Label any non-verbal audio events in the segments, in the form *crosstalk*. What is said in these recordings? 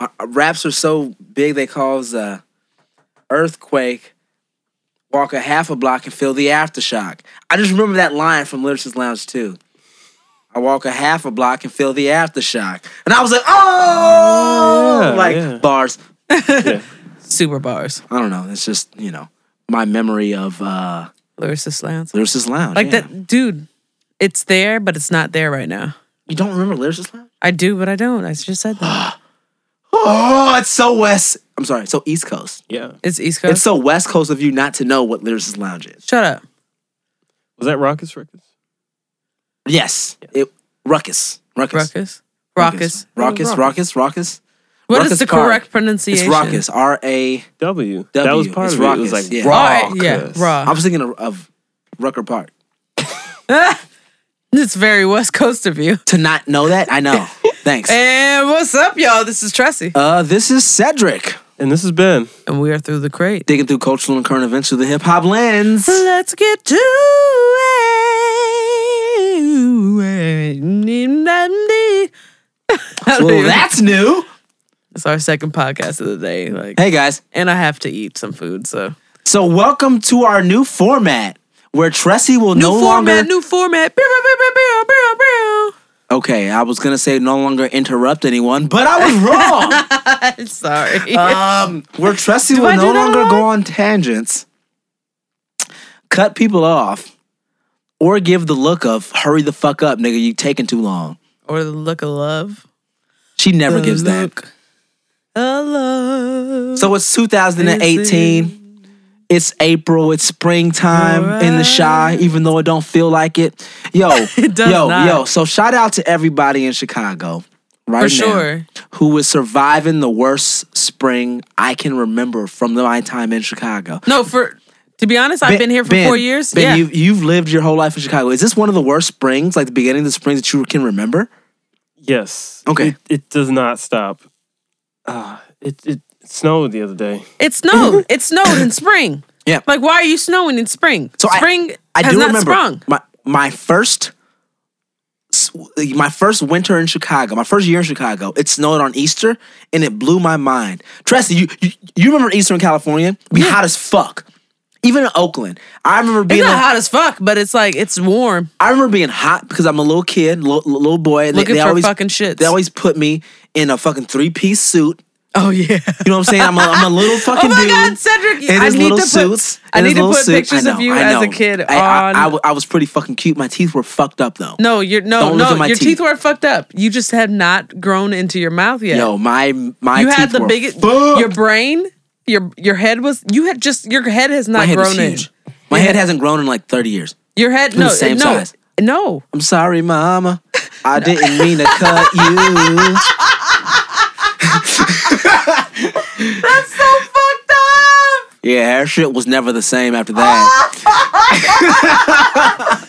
uh, raps are so big they cause uh, earthquake. Walk a half a block and feel the aftershock. I just remember that line from Lyricist Lounge too. I walk a half a block and feel the aftershock, and I was like, oh, Yeah, like yeah. bars. *laughs* Super bars. I don't know. It's just you know my memory of uh, Lyricist Lounge. Lyricist Lounge. Like yeah. that, dude. It's there, but it's not there right now. You don't remember Lyricist Lounge? I do, but I don't. I just said that. *gasps* *gasps* Oh, it's so west. I'm sorry, so East Coast. Yeah. it's East Coast. It's so West Coast of you not to know what Lyricist Lounge is. Shut up. Was that Ruckus Ruckus? Yes, it Ruckus. Ruckus. Ruckus. Ruckus. Ruckus. Rawkus. Rawkus. What is Ruckus the Park. correct It's pronunciation? Rawkus. R A. W. That was part It's of it. It was like yeah. Ruckus. Right, yeah, raw. I was thinking of, of Rucker Park. *laughs* It's very West Coast of you. To not know that, I know. *laughs* Thanks. And what's up, y'all? This is Tressie. Uh, this is Cedric And this has been And we are through the crate. digging through cultural and current events through the hip hop lens. Let's get to it. Well, that's new. It's our second podcast of the day. Like, Hey guys. and I have to eat some food, so So welcome to our new format where Tressie will new no format, longer. new format. Pew, pew, pew, pew, pew, pew, okay, I was gonna say no longer interrupt anyone, but I was wrong. *laughs* Sorry. um, where Do will no do that a longer lot? go on tangents, cut people off, or give the look of "hurry the fuck up, nigga, you taking too long." or the look of love. She never The gives that. look of love. So it's 2018. It's April. It's springtime in the shy, even though it don't feel like it. Yo, *laughs* It does yo, not. yo. So shout out to everybody in Chicago right For now sure. who is surviving the worst spring I can remember from my time in Chicago. No, for to be honest, I've Ben- been here for Ben, four years. Ben, yeah. you've, you've lived your whole life in Chicago. Is this one of the worst springs, like the beginning of the spring that you can remember? yes. Okay. It, it does not stop. Uh, it it snowed the other day. It snowed. *laughs* it snowed in spring. Yeah. Like, why are you snowing in spring? So spring I has do not remember sprung. my my first my first winter in Chicago, my first year in Chicago. It snowed on Easter, and it blew my mind. Tressie, you you, you remember Easter in California? Be hot as fuck. Even in Oakland, I remember being It's not like- hot as fuck, but it's like it's warm. I remember being hot because I'm a little kid, little, little boy. Looking they for always, fucking shits. They always put me in a fucking three piece suit. Oh yeah. You know what I'm saying? I'm a, I'm a *laughs* little fucking Oh my dude. god, Cedric! in I his need little to put. suits. I in his need to little put suits. pictures I of you as a kid I, I- on. I w- I was pretty fucking cute. My teeth were fucked up though. no, you're no, Don't no. your teeth. teeth weren't fucked up. You just had not grown into your mouth yet. Yo, my my you had the were biggest. fucked. Your brain, your your head was. You had just your head has not head grown in. My Your head hasn't grown in like 30 years. Your head the no same no size. no. I'm sorry, mama. I *laughs* didn't mean to cut you. *laughs* That's so fucked up. Yeah, her shit was never the same after that.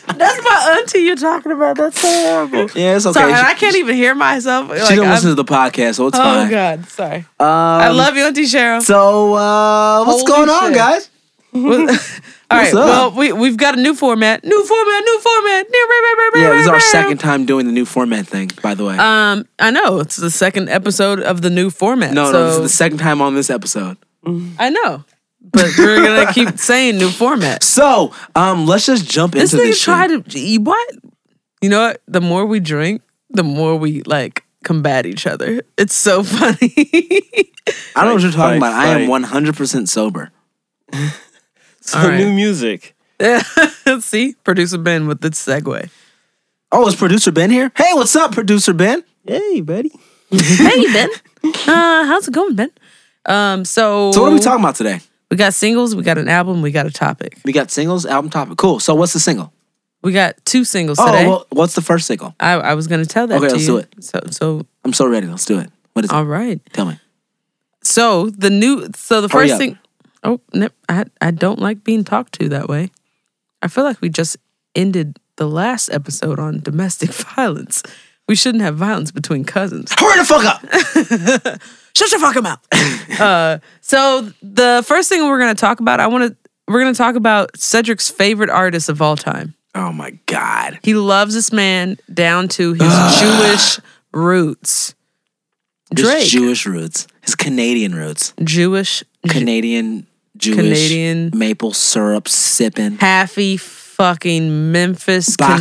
*laughs* That's my auntie you're talking about. That's so horrible. Yeah, it's okay. Sorry, and She- I can't even hear myself. She Like, don't I'm- listen to the podcast, so it's oh fine. God, sorry. Um, I love you, Auntie Cheryl. So, uh, what's Holy going on, guys? *laughs* All right. up? Well, we we've got a new format. New format. New format. Yeah, this is our second time doing the new format thing, by the way. Um, I know it's the second episode of the new format. no, so no, this is the second time on this episode. I know, but we're gonna keep *laughs* saying new format. So, um, let's just jump This into this try to you what? You know what? The more we drink, the more we like combat each other. It's so *laughs* funny. I don't know what you're talking Fight, about. I am 100% sober. *laughs* So All right. new music. Yeah. Let's *laughs* see, producer Ben with the segue. Oh, is producer Ben here? Hey, what's up, producer Ben? Hey, buddy. *laughs* hey Ben, uh, how's it going, Ben? Um, so So, what are we talking about today? We got singles, we got an album, we got a topic. We got singles, album topic. Cool. So, what's the single? We got two singles Oh, today. well, what's the first single? I, I was gonna tell that Okay, to let's you. do it. So so I'm so ready. Let's do it. What is it? all right. Tell me. So the new so the Hurry first up. thing oh no, I I don't like being talked to that way. I feel like we just ended the last episode on domestic *laughs* violence. We shouldn't have violence between cousins. *laughs* Hurry the fuck up. *laughs* Shut your fucking mouth. uh, so the first thing we're gonna talk about, I want to we're gonna talk about Cedric's favorite artist of all time. oh, my God. He loves this man down to his Jewish roots. His Jewish roots. His Canadian roots. Jewish, Canadian Jewish Canadian. maple syrup sipping. happy fucking Memphis Baklava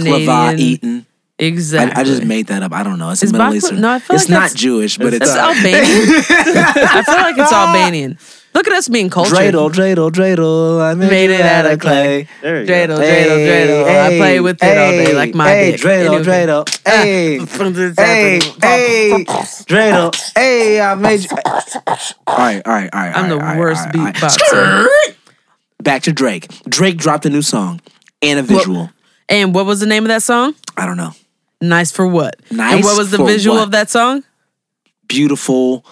Canadian. eating. Exactly. I just made that up. I don't know. It's a Middle bakla- Eastern. no, I feel it's like not Jewish, but it's uh, Albanian. *laughs* I feel like it's Albanian. Look at us being cultured. dreidel, dreidel, dreidel. I made, Made it out of clay. There you go. Dreidel, dreidel, dreidel. I play with it all day like my hey, dick. Dreidel, Anyway. dreidel. Ah. Hey, *laughs* hey, hey, dreidel. Hey, I made you. All right, all right, all right. I'm the all right, worst all right, all right. beatboxer. Back to Drake. Drake dropped a new song and a visual. And what was the name of that song? I don't know. Nice for what? Nice And what was the visual what? of that song? Beautiful,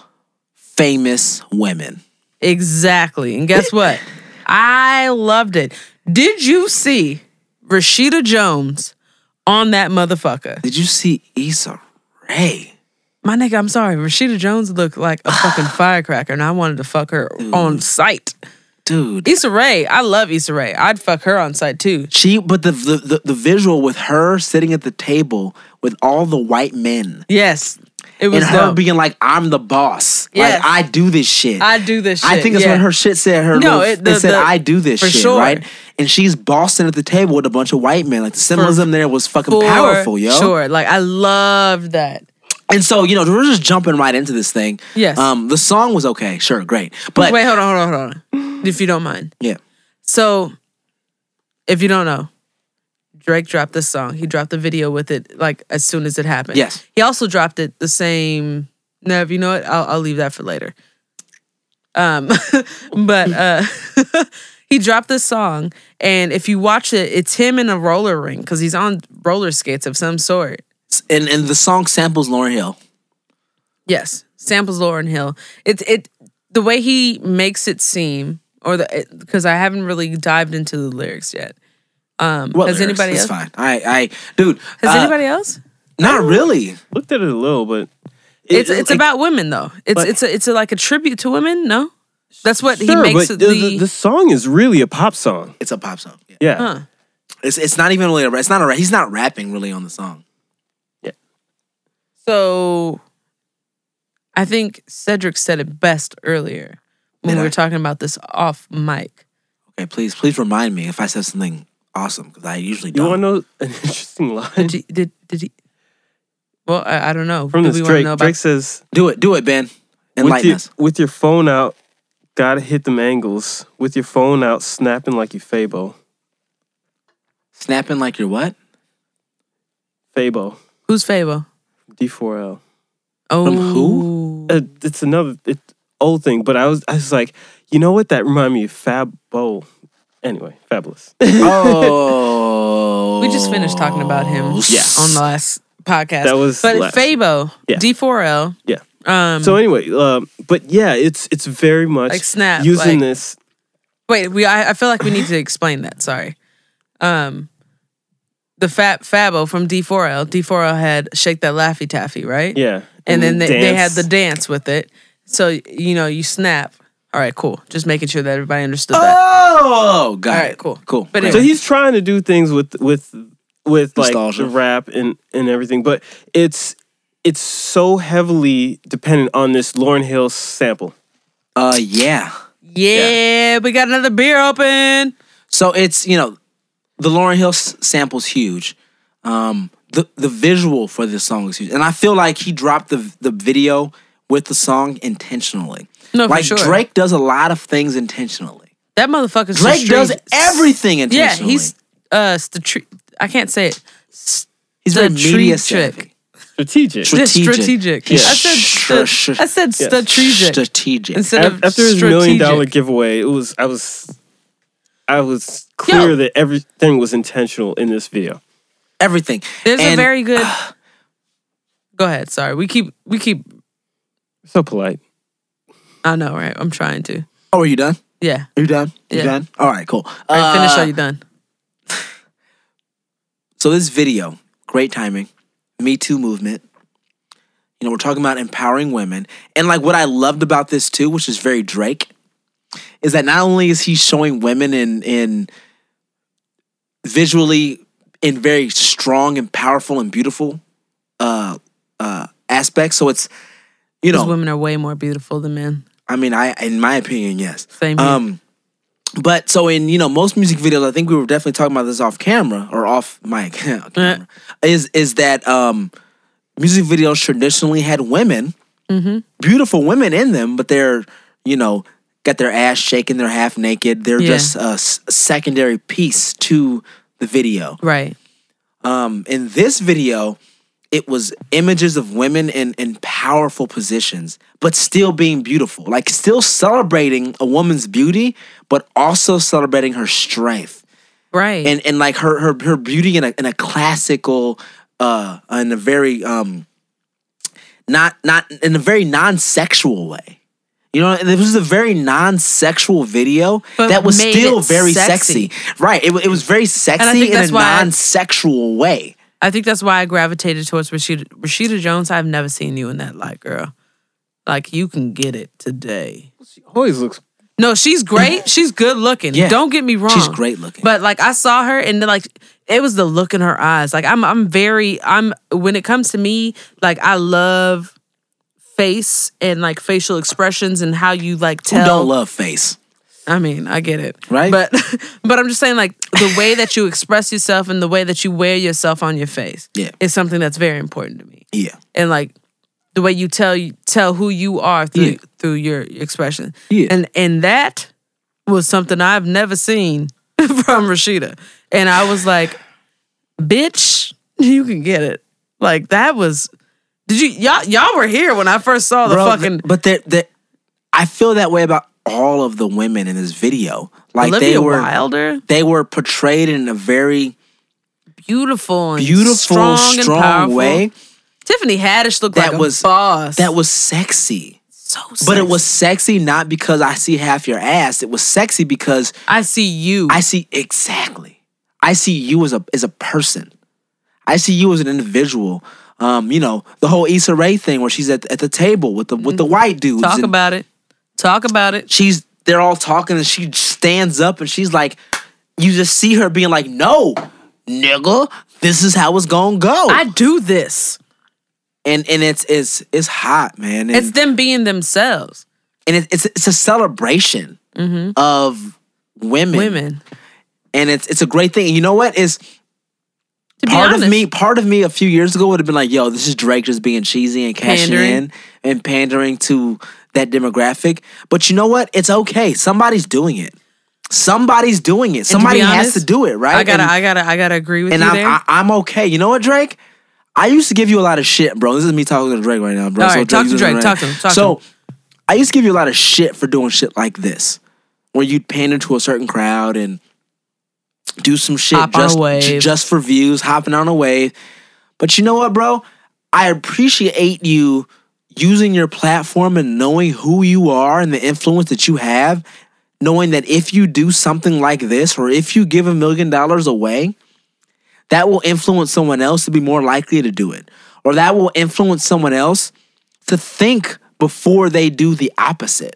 famous women. Exactly. And guess what? *laughs* I loved it. Did you see Rashida Jones on that motherfucker? Did you see Issa Rae? My nigga, I'm sorry. Rashida Jones looked like a fucking *sighs* firecracker, and I wanted to fuck her on sight. Dude. Issa Rae, I love Issa Rae. I'd fuck her on sight too. She, but the, the the the visual with her sitting at the table with all the white men Yes, it was and her dope. being like, "I'm the boss. Yes. Like I do this shit." I do this shit. I think that's yeah. what her shit said. Her No, little- it- the- it said, the- "I do this for shit," sure. right? And she's bossing at the table with a bunch of white men. Like the symbolism there was fucking For powerful, yo. Sure, like I love that. And so you know, we're just jumping right into this thing. Yes. Um, the song was okay, sure, great, but Wait, hold on, hold on, hold on. If you don't mind. yeah, So, if you don't know, Drake dropped this song. He dropped the video with it like as soon as it happened. Yes. He also dropped it the same. No, if you know what, I'll, I'll leave that for later. Um, *laughs* but uh, *laughs* he dropped this song, and if you watch it, it's him in a roller ring because he's on roller skates of some sort. and and the song samples Lauryn Hill. Yes, samples Lauryn Hill. It it the way he makes it seem, or the because I haven't really dived into the lyrics yet. Um, What has lyrics? anybody It's else? fine. I, I, dude. Has uh, anybody else? Not really. Looked at it a little, but it- It's it's like- about women though. It's But- it's a, it's a, like a tribute to women. No, that's what he makes but the, the, the, the song is really a pop song. It's a pop song. Yeah. Yeah. huh. It's it's not even really a. It's not a. He's not rapping really on the song. Yeah. So, I think Cedric said it best earlier when Did we I? were talking about this off mic. Okay, please, please remind me if I said something awesome because I usually don't. You want to know an *laughs* interesting line Did he, did did he? Well, I, I don't know. from Do this we wanna Drake? know about Drake says, do it, do it, Ben. with your, us. with your phone out, gotta hit them angles. With your phone out, snapping like you Fabo. Snapping like you're what? Fabo. who's Fabo? D4L. Oh, who? Uh, it's another it, old thing, but I was I was like, you know what? That reminded me of Fabo. Anyway, fabulous. *laughs* Oh, We just finished talking about him Yeah. on the last podcast. That was but last- Fabo, Yeah. D4L. Yeah. Um, So anyway, um, but yeah, it's it's very much Like Snap, using like- this. wait, we I, I feel like we need to explain that. Sorry. Um, the Fab Fabo from D4L. D4L had Shake That Laffy Taffy, right? Yeah, And, then they, they had the dance with it. So you know you snap. All right, cool. Just making sure that everybody understood that. Oh, got All it. cool. cool. But Great. So he's trying to do things with with with like Nostalgia. the rap and and everything, but it's it's so heavily dependent on this Lauryn Hill sample. uh, yeah. Yeah, we got another beer open. So it's you know, the Lauryn Hill s- sample's huge. Um, the the visual for this song is huge, and I feel like he dropped the the video with the song intentionally. No, for like sure. Drake does a lot of things intentionally. That motherfucker's Drake just does straight- everything Yeah, intentionally. he's uh stratri- I can't say it. he's very media strategic. savvy. Strategic. Stra- Strategic. strategic. He's I said str- st- str- I said Yeah. strategic Strategic. instead of After his million dollar giveaway, it was I was I was clear Yo. that everything was intentional in this video. Everything. There's a very good. *sighs* Go ahead. Sorry, we keep we keep. So polite. I know, right? I'm trying to. Oh, are you done? Yeah. Are you done? You Yeah. done? All right, cool. All right, finish. Uh, Are you done? *laughs* So this video, great timing, Me Too movement. You know, we're talking about empowering women. And like what I loved about this too, which is very Drake, is that not only is he showing women in in visually in very strong and powerful and beautiful uh uh aspects. So it's you Because know, women are way more beautiful than men. I mean, I in my opinion, yes. Same here. Um, but so in you know most music videos, I think we were definitely talking about this off camera or off mic. *laughs* camera, Is is that um, music videos traditionally had women, Mm-hmm. beautiful women in them, but they're you know got their ass shaking, they're half naked, they're Yeah. just a, s- a secondary piece to the video. Right. Um, in this video, it was images of women in, in powerful positions, but still being beautiful. Like still celebrating a woman's beauty, but also celebrating her strength. Right. And and like her her her beauty in a in a classical uh in a very um not not in a very non-sexual way. You know, this was a very non-sexual video But that was still very sexy. sexy. Right. It, it was very sexy in a why non-sexual way. I think that's why I gravitated towards Rashida Rashida Jones. I've never seen you in that light, girl. Like you can get it today. She always looks. No, she's great. *laughs* She's good looking. Yeah. Don't get me wrong. She's great looking. But like I saw her and like it was the look in her eyes. Like I'm I'm very I'm when it comes to me, like I love face and like facial expressions and how you like Who tell don't love face? I mean, I get it. Right? But *laughs* but I'm just saying like the way that you express yourself and the way that you wear yourself on your face Yeah. is something that's very important to me. Yeah. And like the way you tell you tell who you are through Yeah. through your expression. Yeah. And and that was something I've never seen *laughs* from Rashida. And I was like, bitch, you can get it. Like that was did you y'all y'all were here when I first saw the Bro, fucking but that that I feel that way about all of the women in this video. Like Olivia they were Wilder? they were portrayed in a very Beautiful and beautiful, strong, strong, way Tiffany Haddish looked That like was- a boss. that was sexy. so But it was sexy not because I see half your ass. It was sexy because I see you. I see exactly. I see you as a as a person. I see you as an individual. Um, you know, the whole Issa Rae thing where she's at, at the table with the with the white dudes. Talk and about it. Talk about it. she's they're all talking and she stands up and she's like, you just see her being like, No, nigga, this is how it's gonna go. I do this. and and it's it's it's hot, man. And, It's them being themselves. and it, it's it's a celebration mm-hmm. of women. Women. And it's it's a great thing. And you know what? Is part honest, of me part of me a few years ago would have been like yo this is drake just being cheesy and cashing Pandering. in and pandering to that demographic but you know what? It's okay. Somebody's doing it. Somebody's doing it. And to somebody has to do it right? I gotta, and, I gotta, I gotta agree with and you I'm, there. I, I'm okay. You know what drake? I used to give you a lot of shit bro. This is me talking to drake right now bro. All right, talk to Drake, right talk to him, talk to so him. i used to give you a lot of shit for doing shit like this where you'd pander to a certain crowd and do some shit Hop just, just for views, hopping on a wave. But you know what, bro? I appreciate you using your platform and knowing who you are and the influence that you have, knowing that if you do something like this or if you give a million dollars away, that will influence someone else to be more likely to do it. Or that will influence someone else to think before they do the opposite.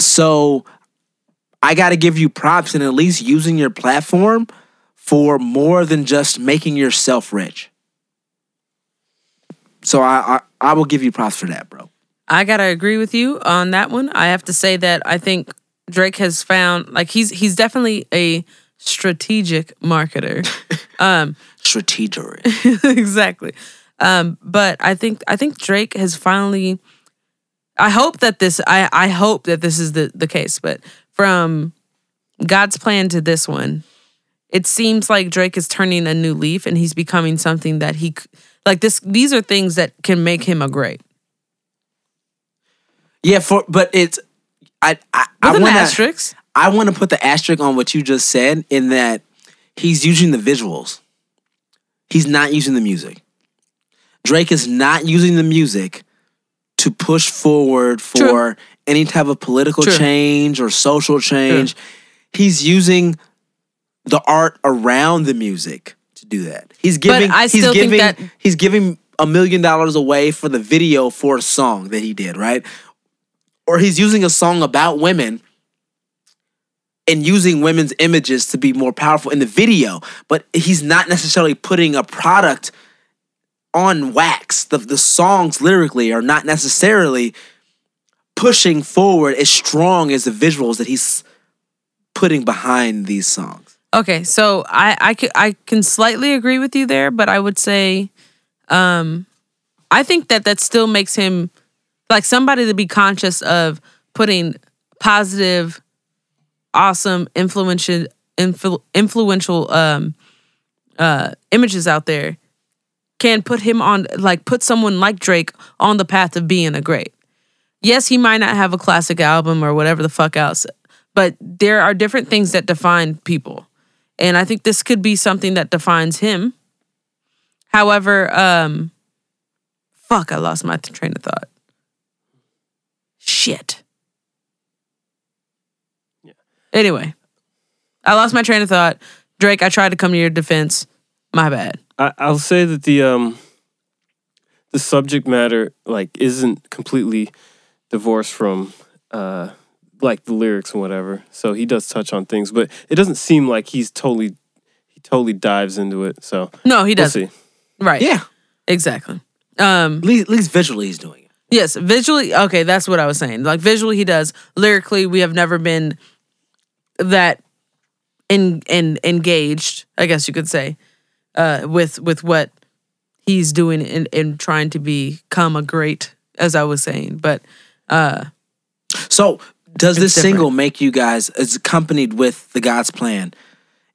So I got to give you props in at least using your platform for more than just making yourself rich. So I, I I will give you props for that, bro. I gotta agree with you on that one. I have to say that I think Drake has found like he's he's definitely a strategic marketer. *laughs* um, Strategic. *laughs* exactly. Um, but I think I think Drake has finally. I hope that this. I I hope that this is the the case. But from God's plan to this one, it seems like Drake is turning a new leaf and he's becoming something that he like. This these are things that can make him a great. Yeah, for but it's I I, I With an wanna asterisk. I want to put the asterisk on what you just said in that he's using the visuals. He's not using the music. Drake is not using the music to push forward for True. any type of political True. change or social change. He's using the art around the music to do that. He's giving I he's still think giving that- he's giving a million dollars away for the video for a song that he did, right? Or he's using a song about women and using women's images to be more powerful in the video, but he's not necessarily putting a product on wax. The the songs lyrically are not necessarily pushing forward as strong as the visuals that he's putting behind these songs. Okay, so I I can, I can slightly agree with you there, but I would say, um, I think that that still makes him like somebody to be conscious of putting positive, awesome, influential, influ, influential um, uh, images out there can put him on like put someone like Drake on the path of being a great. Yes, he might not have a classic album or whatever the fuck else, but there are different things that define people. And I think this could be something that defines him. However, um fuck, I lost my train of thought. Shit. Yeah. Anyway, I lost my train of thought. Drake, I tried to come to your defense. My bad. I, I'll say that the um the subject matter like isn't completely divorced from uh like the lyrics and whatever. So he does touch on things, but it doesn't seem like he's totally he totally dives into it. So No, he we'll doesn't. see. Right. Yeah, Exactly. Um at least, at least visually he's doing it. Yes, visually. Okay, that's what I was saying. Like visually, he does. Lyrically, we have never been that in in engaged. I guess you could say uh, with with what he's doing in in trying to become a great, as I was saying. But uh, So does this different. single make you guys? It's accompanied with the God's Plan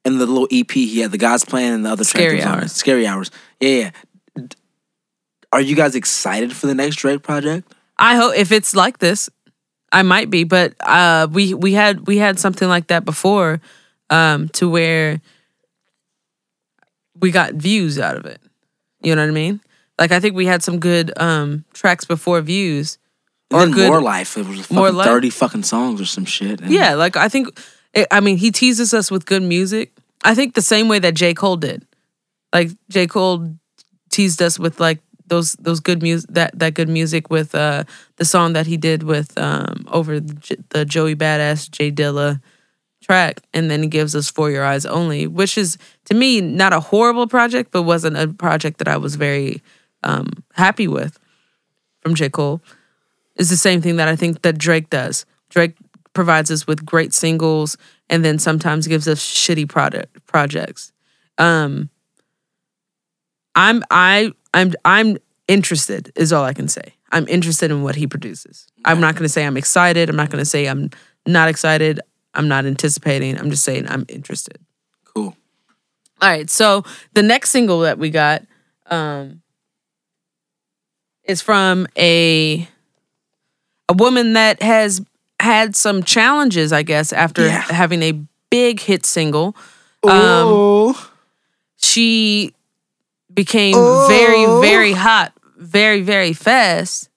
and the little EP he had, the God's Plan and the other track Scary on. Hours. Scary hours. Yeah, yeah. Are you guys excited for the next Drake project? I hope if it's like this, I might be. But uh, we we had we had something like that before, um, to where we got views out of it. You know what I mean? Like I think we had some good um, tracks before views. Or then good- More Life. It was More fucking Life? thirty fucking songs or some shit. And Yeah, like I think, it, I mean, he teases us with good music. I think the same way that J Cole did. Like J Cole teased us with like those those good music that that good music with uh the song that he did with um over the, the Joey Badass J Dilla track, and then he gives us For Your Eyes Only, which is to me not a horrible project, but wasn't a project that I was very um happy with from J Cole is the same thing that I think that Drake does. Drake provides us with great singles and then sometimes gives us shitty product projects. Um I'm I I'm I'm interested is all I can say. I'm interested in what he produces. I'm not going to say I'm excited. I'm not going to say I'm not excited. I'm not anticipating. I'm just saying I'm interested. Cool. All right. So the next single that we got um, is from a a woman that has had some challenges, I guess, after Yeah. having a big hit single. Oh, She became Oh. very, very hot, very, very fast,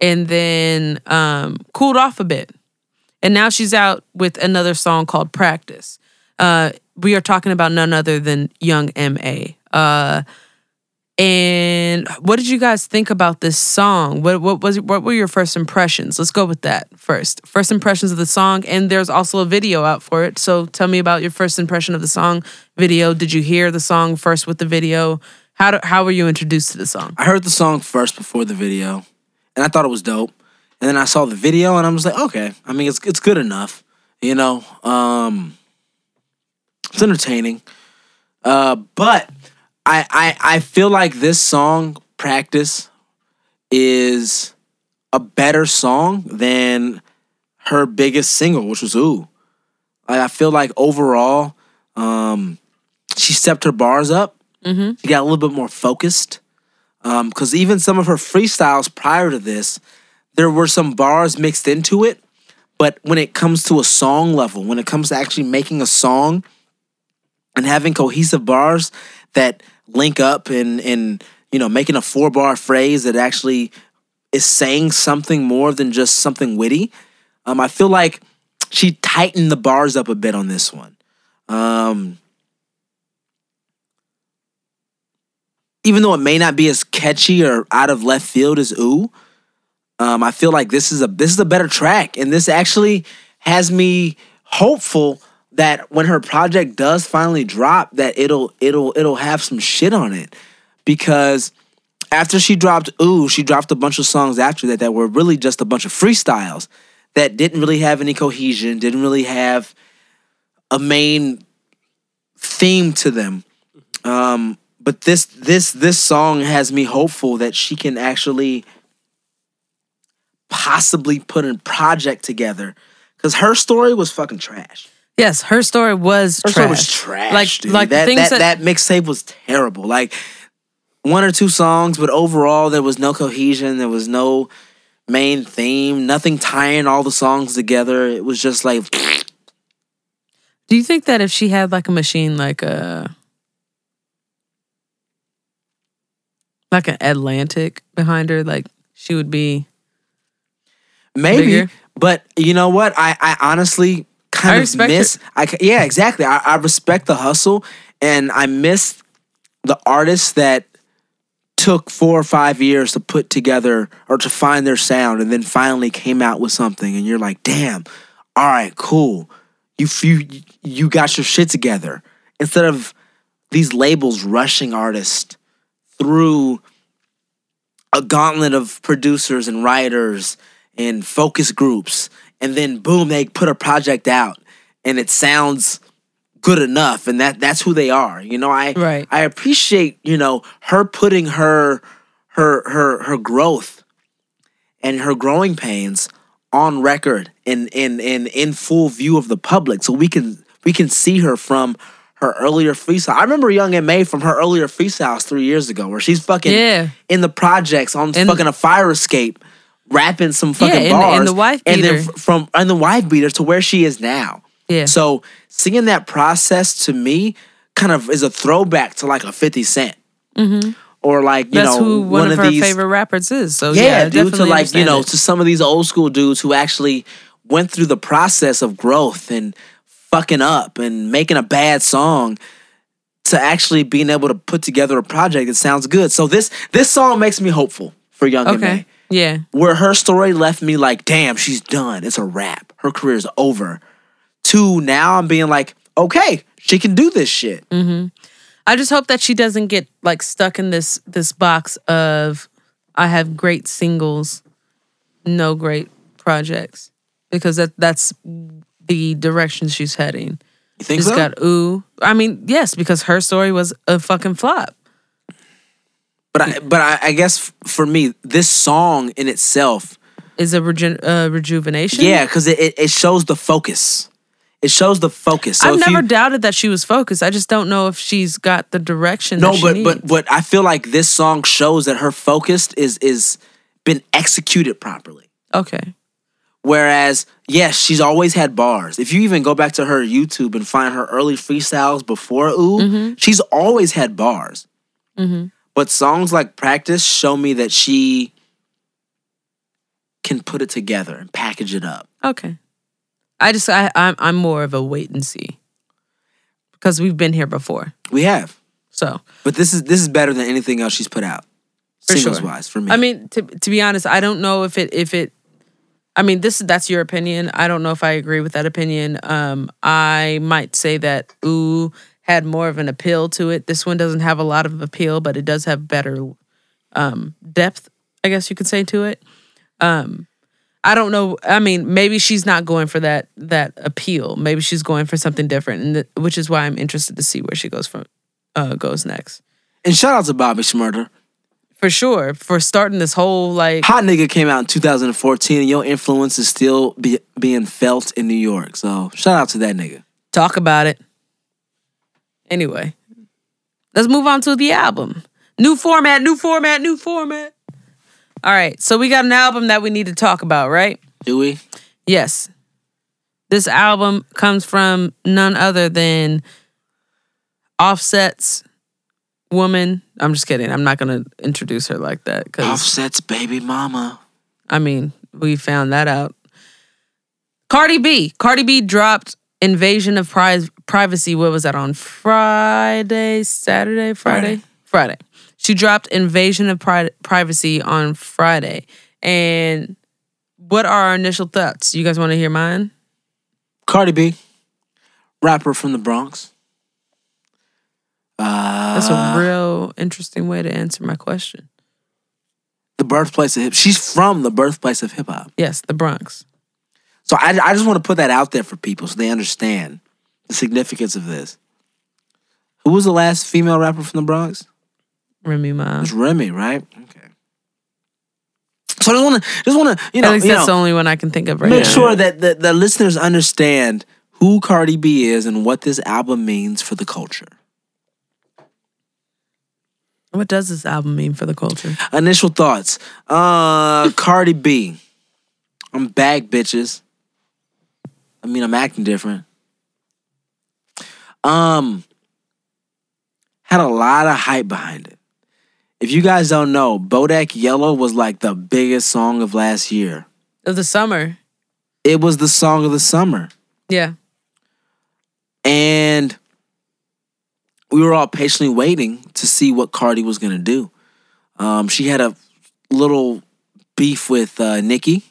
and then um, cooled off a bit. And now she's out with another song called Practice. Uh, we are talking about none other than Young M.A. Uh, and what did you guys think about this song? What what was what were your first impressions? Let's go with that first. First impressions of the song, and there's also a video out for it. So tell me about your first impression of the song video. Did you hear the song first with the video? How do, how were you introduced to the song? I heard the song first before the video, and I thought it was dope. And then I saw the video, and I was like, okay. I mean, it's it's good enough, you know. Um, it's entertaining, uh, but I, I I feel like this song "Practice" is a better song than her biggest single, which was "Ooh." Like, I feel like overall, um, she stepped her bars up. She got a little bit more focused. Because even some of her freestyles prior to this, there were some bars mixed into it. But when it comes to a song level, when it comes to actually making a song and having cohesive bars that link up and and you know making a four bar phrase that actually is saying something more than just something witty, um, I feel like she tightened the bars up a bit on this one. Um, even though it may not be as catchy or out of left field as "Ooh," um, I feel like this is a this is a better track, and this actually has me hopeful that when her project does finally drop, that it'll it'll it'll have some shit on it, because after she dropped Ooh, she dropped a bunch of songs after that that were really just a bunch of freestyles that didn't really have any cohesion, didn't really have a main theme to them. Um, but this this this song has me hopeful that she can actually possibly put a project together because Herstory was fucking trash. Yes, Herstory was Her trash. story was trash. Like dude. like that things that, that, that mixtape was terrible. Like one or two songs, but overall there was no cohesion. There was no main theme. Nothing tying all the songs together. It was just like Do you think that if she had like a machine like a like an Atlantic behind her, like she would be maybe. Bigger. But you know what? I I honestly kind I of respect miss. I yeah, exactly. I, I respect the hustle, and I miss the artists that took four or five years to put together or to find their sound, and then finally came out with something, and you're like, damn, all right, cool. You you you got your shit together instead of these labels rushing artists through a gauntlet of producers and writers and focus groups and then boom they put a project out and it sounds good enough and that that's who they are you know i Right. i appreciate you know her putting her her her her growth and her growing pains on record and in in in full view of the public so we can we can see her from her earlier freestyle. I remember Young M.A from her earlier freestyles three years ago, where she's fucking Yeah. in the projects on And- fucking a fire escape, rapping some fucking in the- in bars, the wife and then from and the wife beater to where she is now. Yeah. So seeing that process to me kind of is a throwback to like a Fifty Cent, or like you Mm-hmm. that's know who one, one of, of her these favorite rappers is. So yeah, yeah, due to like you know it. to some of these old school dudes who actually went through the process of growth and fucking up and making a bad song to actually being able to put together a project that sounds good. So this this song makes me hopeful for Young and Okay. May. Yeah. Where Herstory left me like, damn, she's done. It's a wrap. Her career's over. To now I'm being like, okay, she can do this shit. Mm-hmm. I just hope that she doesn't get like stuck in this this box of I have great singles, no great projects. Because that that's the direction she's heading. You think She's so? got ooh. I mean, yes, because Herstory was a fucking flop. But I, but I, I guess for me, this song in itself Is a reju- uh, rejuvenation. Yeah, because it, it, it shows the focus. It shows the focus. So I've never you, doubted that she was focused. I just don't know if she's got the direction. no, that she but needs. but but I feel like this song shows that her focus is is been executed properly. okay, Whereas, yes, she's always had bars. If you even go back to her YouTube and find her early freestyles before Ooh, Mm-hmm. she's always had bars. But songs like Practice show me that she can put it together and package it up. okay. I just I I'm I'm more of a wait and see because we've been here before. We have. So But this is this is better than anything else she's put out. For singles sure. wise for me. I mean, to to be honest, I don't know if it if it. I mean, this that's your opinion. I don't know if I agree with that opinion. Um, I might say that Ooh had more of an appeal to it. This one doesn't have a lot of appeal, but it does have better um, depth, I guess you could say to it. Um, I don't know. I mean, maybe she's not going for that that appeal. Maybe she's going for something different, and th- which is why I'm interested to see where she goes from uh, goes next. and shout out to Bobby Shmurda. For sure, for starting this whole like Hot Nigga came out in 2014, and your influence is still be, being felt in New York. So shout out to that nigga. talk about it. Anyway, let's move on to the album. New format, new format, new format. All right, so we got an album that we need to talk about, right? Do we? Yes. This album comes from none other than Offset's woman. I'm just kidding. I'm not going to introduce her like that because Offset's baby mama. I mean, we found that out. Cardi B. Cardi B dropped Invasion of Pri- Privacy. What was that on Friday, Saturday, Friday? Friday. She dropped Invasion of Pri- Privacy on Friday. And what are our initial thoughts? You guys want to hear mine? Cardi B, rapper from the Bronx. Uh, That's a real interesting way to answer my question. The birthplace of hip. She's from the birthplace of hip hop. Yes, the Bronx. So I, I just want to put that out there for people so they understand the significance of this. Who was the last female rapper from the Bronx? Remy Ma. It's Remy, right? Okay. So I just want to, just want to, you know, At least that's know, the only one I can think of right make now. sure that the, the listeners understand who Cardi B is and what this album means for the culture. What does this album mean for the culture? Initial thoughts. Uh Cardi B. I'm back, bitches. I mean, I'm acting different. Um had a lot of hype behind it. If you guys don't know, Bodak Yellow was like the biggest song of last year. Of the summer. It was the song of the summer. Yeah. And we were all patiently waiting to see what Cardi was gonna do. Um, she had a little beef with uh, Nicki,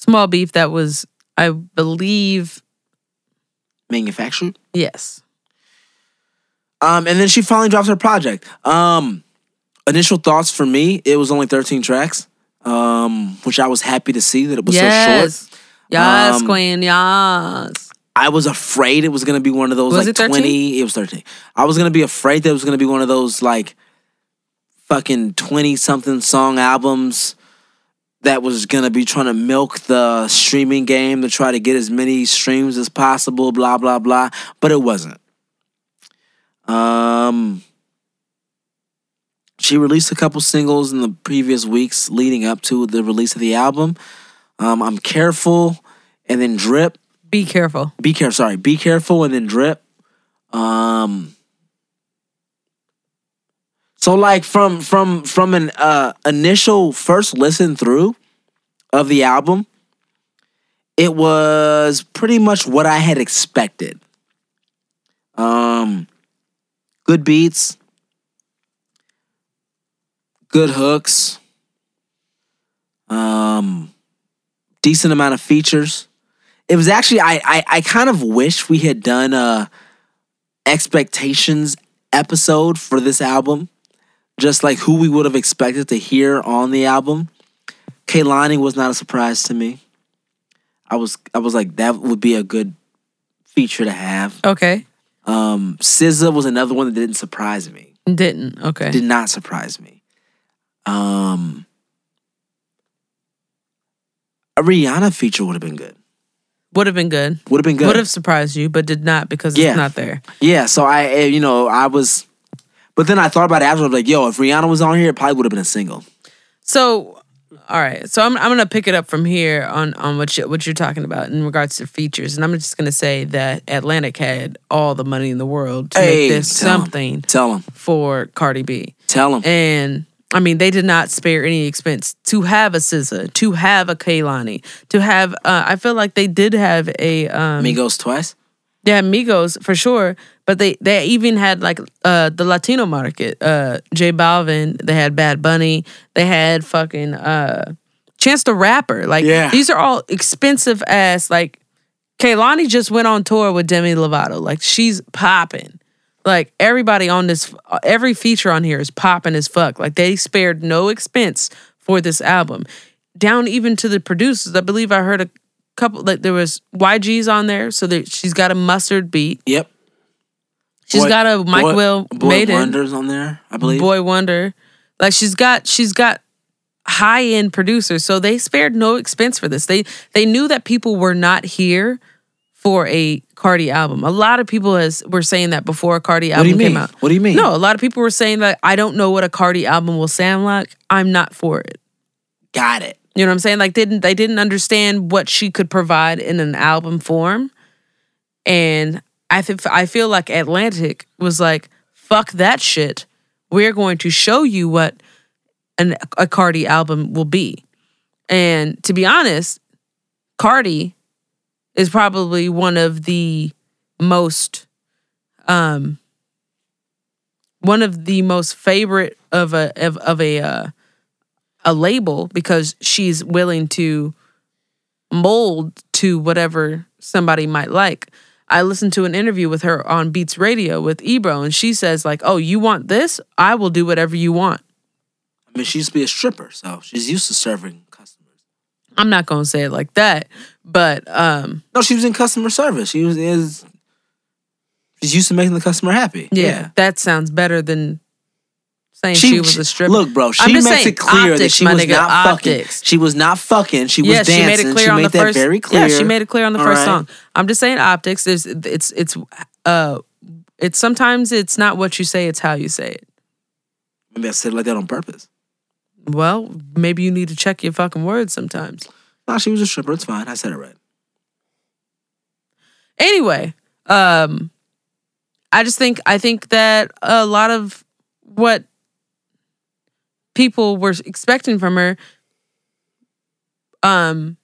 Small beef that was, I believe, manufactured. yes. Um, and then she finally drops her project. Um, initial thoughts for me, it was only 13 tracks, um, which I was happy to see that it was so short. yes. Yes, Um, Queen. Yes. I was afraid it was gonna be one of those Was like it 20. It was 13. I was gonna be afraid that it was gonna be one of those like fucking 20 something song albums that was gonna be trying to milk the streaming game to try to get as many streams as possible, blah blah blah. But it wasn't. Um she released a couple singles in the previous weeks leading up to the release of the album. Um, I'm careful and then drip Be careful. be careful. Sorry, be careful and then drip. Um. So like from from from an uh, initial first listen through of the album, it was pretty much what I had expected. Um, good beats, good hooks, um, decent amount of features it was actually I, I I kind of wish we had done a expectations episode for this album, just like who we would have expected to hear on the album. Kehlani was not a surprise to me. I was I was like that would be a good feature to have. Okay. Um, SZA was another one that didn't surprise me. Didn't. Okay. Did not surprise me. Um, a Rihanna feature would have been good. Would have been good. Would have been good. Would have surprised you, but did not because Yeah. it's not there. Yeah, so I, eh, you know, I was, but then I thought about it after. I was like, yo, if Rihanna was on here, it probably would have been a single. So, all right. So I'm I'm gonna pick it up from here on on what you, what you're talking about in regards to features, and I'm just gonna say that Atlantic had all the money in the world to Hey, make this tell something Tell him, for Cardi B, tell them. and I mean they did not spare any expense to have a SZA, to have a Kehlani, to have. Uh, I feel like they did have a um, Migos twice. They had Migos for sure, but they they even had like uh the Latino market. Uh J Balvin, they had Bad Bunny, they had fucking uh Chance the Rapper. Like Yeah. these are all expensive ass like Kehlani just went on tour with Demi Lovato. Like she's popping. Like everybody on this every feature on here is popping as fuck. Like they spared no expense for this album. Down even to the producers. I believe I heard a couple like there was YG's on there, so that she's got a mustard beat. Yep. She's Boy- got a Mike Boy- Will Boy Maiden, Wonders on there, I believe. Boy Wonder. Like she's got she's got high end producers, so they spared no expense for this. They they knew that people were not here for a Cardi album. A lot of people has were saying that before a Cardi what album do you mean? came out. What do you mean? No, a lot of people were saying that I don't know what a Cardi album will sound like. I'm not for it. got it. You know what I'm saying? Like didn't they didn't understand what she could provide in an album form. And I think I feel like Atlantic was like, fuck that shit. We're going to show you what an a Cardi album will be. And to be honest, Cardi is probably one of the most um one of the most favorite of a of, of a uh, a label because she's willing to mold to whatever somebody might like. I listened to an interview with her on Beats Radio with Ebro, and she says like, "Oh, you want this? I will do whatever you want." I mean, she used to be a stripper, so she's used to serving customers. I'm not gonna say it like that, but um, No, she was in customer service. She was is she's used to making the customer happy. yeah, that sounds better than saying She, she, was a stripper. Look, bro, she makes saying, it clear that she was nigga, not optics. fucking. She was not fucking. She was yeah, dancing. she made it clear She on the that first. very clear. Yeah, she made it clear on the All first right. song. I'm just saying optics. There's it's it's uh it's sometimes it's not what you say, it's how you say it. Maybe I said it like that on purpose. Well, maybe you need to check your fucking words sometimes. No, she was a stripper. It's fine. I said it right. Anyway, um I just think I think that a lot of what people were expecting from her um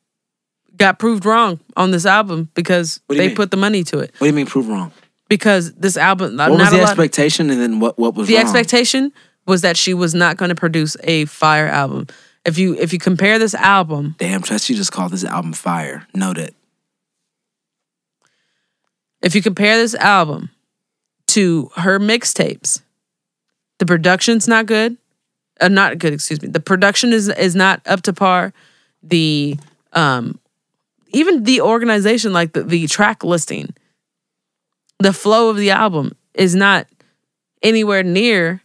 got proved wrong on this album because What do you they mean? put the money to it. What do you mean prove wrong? Because this album What not was the expectation, and then what? What was the wrong? expectation was that she was not going to produce a fire album. If you if you compare this album, Damn, trust you just called this album fire. Note it. if you compare this album to her mixtapes, the production's not good. Uh, not good, excuse me. The production is is not up to par. The um even the organization, like the, the track listing, the flow of the album is not anywhere near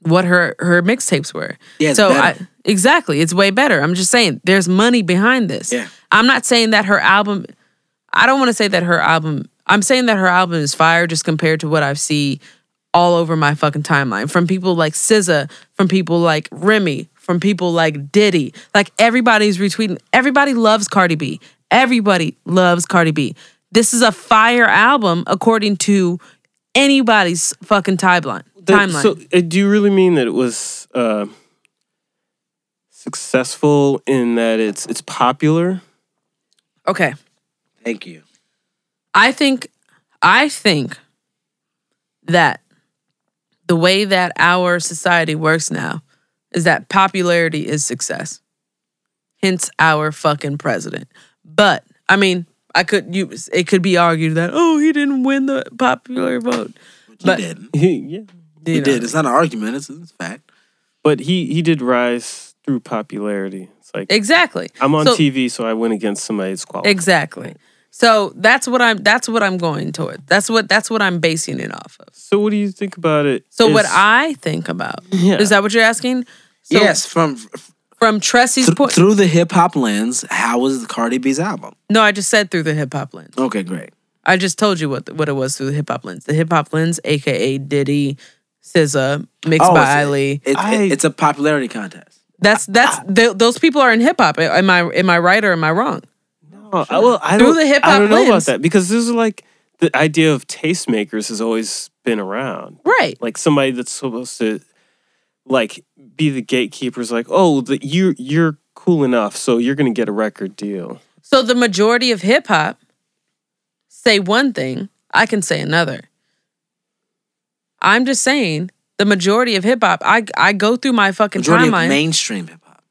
what her her mixtapes were. Yeah, so. I exactly, it's way better. I'm just saying there's money behind this. Yeah. I'm not saying that her album I don't want to say that her album I'm saying that her album is fire just compared to what I've see all over my fucking timeline from people like SZA, from people like Remy, from people like Diddy. Like everybody's retweeting. Everybody loves Cardi B. Everybody loves Cardi B. This is a fire album according to anybody's fucking timeline. That- Timeline. So, uh, do you really mean that it was uh, successful in that it's it's popular? okay. Thank you. I think I think that the way that our society works now is that popularity is success. Hence our fucking president. But I mean, I could you it could be argued that oh he didn't win the popular vote. He But- did. yeah, You He know. did. It's not an argument. It's, it's a fact. but he he did rise through popularity. It's like Exactly. I'm on So- TV, so I went against somebody that's qualified. Exactly. So that's what I'm that's what I'm going toward. That's what that's what I'm basing it off of. So, what do you think about it? So what I think about Yeah. is that what you're asking? So yes, from from Tressie's th- point. through the hip hop lens, how was Cardi B's album? no, I just said through the hip hop lens. Okay, great. I just told you what what it was through the hip hop lens. The hip hop lens, aka Diddy, SZA, mixed Oh, by it's- Ali. It, it- it's a popularity contest. That's that's ah. th- those people are in hip hop. Am I am I right or am I wrong? Oh, I, well, I Through don't, the hip-hop I don't know about that because this is like the idea of tastemakers has always been around. Right. Like somebody that's supposed to like be the gatekeepers. Like, oh, the, you you're cool enough, so you're gonna get a record deal. So the majority of hip hop say one thing, I can say another. I'm just saying the majority of hip hop, I I go through my fucking Majority timeline. of mainstream hip hop.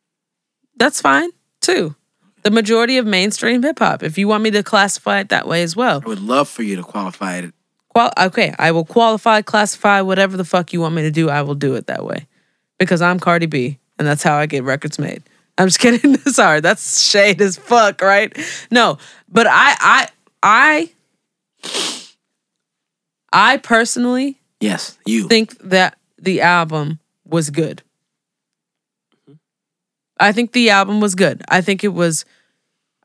That's fine too. The majority of mainstream hip hop, if you want me to classify it that way as well. I would love for you to qualify it. Qual- okay, I will qualify, classify, whatever the fuck you want me to do, I will do it that way. Because I'm Cardi B, and that's how I get records made. I'm just *laughs* kidding. Sorry, that's shade as fuck, right? No, but I, I, I, I personally Yes, you. think that the album was good. I think the album was good. I think it was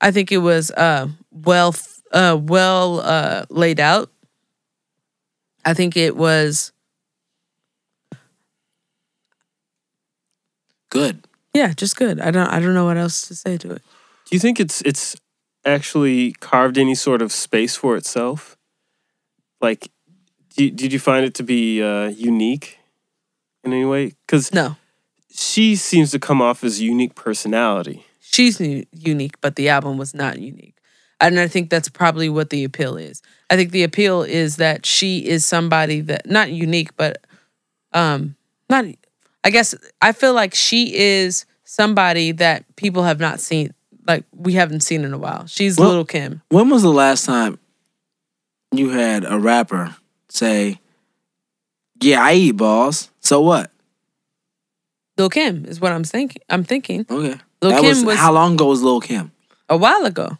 I think it was uh well uh well uh laid out. I think it was Good. yeah, just good. I don't I don't know what else to say to it. Do you think it's it's actually carved any sort of space for itself? Like, do, did you find it to be uh, unique in any way? Because No. She seems to come off as a unique personality. She's unique, but the album was not unique. And I think that's probably what the appeal is. I think the appeal is that she is somebody that not unique, but um not I guess I feel like she is somebody that people have not seen like we haven't seen in a while. She's Well- Lil Kim. When was the last time you had a rapper say, "Yeah, I eat balls. So what?" Lil Kim is what I'm thinking. I'm thinking Okay. Lil That Kim was, was- how long ago was Lil Kim? a while ago.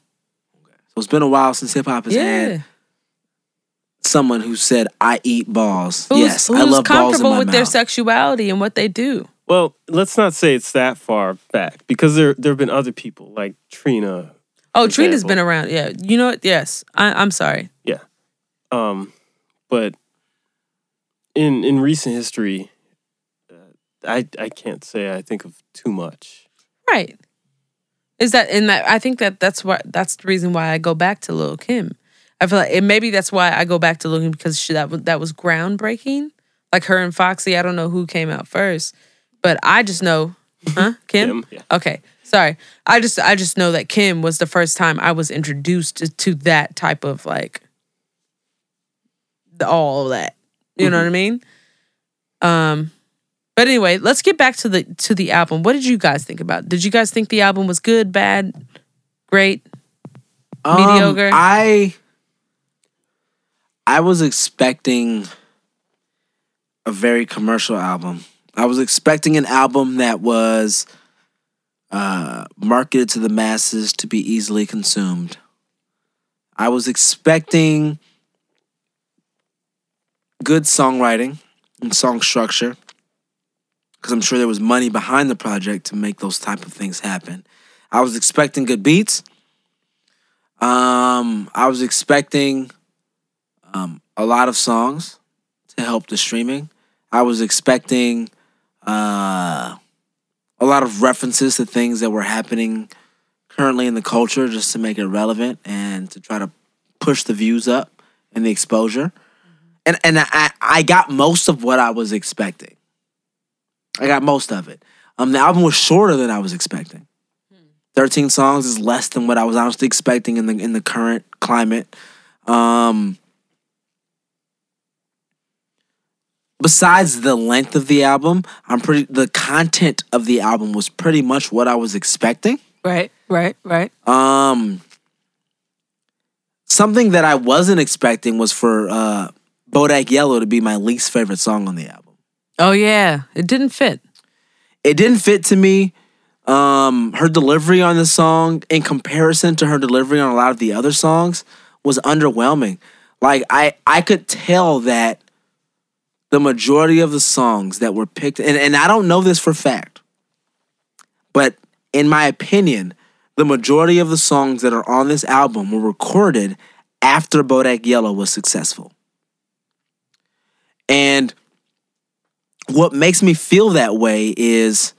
So it's been a while since hip hop has Yeah. had someone who said, "I eat balls." Who's, yes, who's I love balls in comfortable my with mouth. their sexuality and what they do. Well, let's not say it's that far back because there there have been other people like Trina. Oh, For Trina's example. been around. Yeah. You know what? Yes. I, I'm sorry. Yeah, um, but in in recent history, I I can't say I think of too much. Right. Is that and that I think that that's what that's the reason why I go back to Lil Kim. I feel like and maybe that's why I go back to Lil Kim because she, that was that was groundbreaking. Like her and Foxy, I don't know who came out first, but I just know, *laughs* huh? Kim. Kim, yeah. Okay, sorry. I just I just know that Kim was the first time I was introduced to, to that type of like all of that. You know what I mean? Um, but anyway, let's get back to the to the album. What did you guys think about? Did you guys think the album was good, bad, great? Um, Mediocre? I I was expecting a very commercial album. I was expecting an album that was uh, marketed to the masses to be easily consumed. I was expecting good songwriting and song structure because I'm sure there was money behind the project to make those type of things happen. I was expecting good beats. Um, I was expecting um, a lot of songs to help the streaming. I was expecting uh, a lot of references to things that were happening currently in the culture just to make it relevant and to try to push the views up and the exposure. And and I, I got most of what I was expecting. I got most of it. Um, the album was shorter than I was expecting. 13 songs is less than what I was honestly expecting in the in the current climate. Um Besides the length of the album, I'm pretty the content of the album was pretty much what I was expecting. Right, right, right. Um something that I wasn't expecting was for uh Bodak Yellow to be my least favorite song on the album. Oh yeah, it didn't fit. it didn't fit to me. Um, her delivery on the song, in comparison to her delivery on a lot of the other songs, was underwhelming. Like I, I could tell that the majority of the songs that were picked, and, and I don't know this for fact, but in my opinion, the majority of the songs that are on this album were recorded after Bodak Yellow was successful. And what makes me feel that way is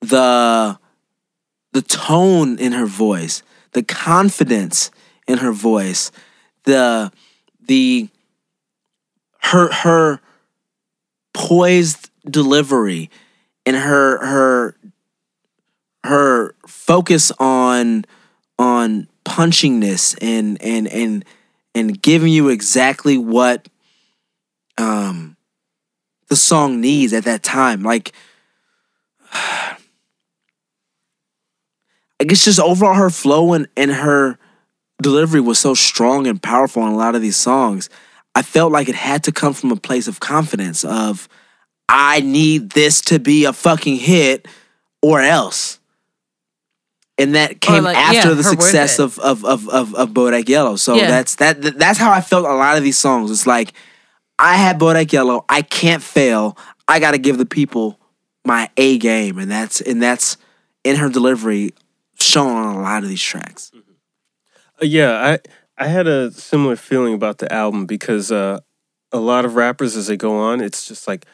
the the tone in her voice, the confidence in her voice, the the her her poised delivery and her her her focus on on punchingness and and and and giving you exactly what um the song needs at that time. Like, *sighs* I guess just overall her flow and, and her delivery was so strong and powerful in a lot of these songs. I felt like it had to come from a place of confidence of I need this to be a fucking hit or else. And that came like, after yeah, the success of of of of, of Bodak Yellow. So Yeah. that's that that's how I felt a lot of these songs. It's like I had Bodak Yellow. I can't fail. I got to give the people my A game, and that's and that's in her delivery shown on a lot of these tracks. Uh, yeah, I I had a similar feeling about the album because uh, a lot of rappers as they go on, it's just like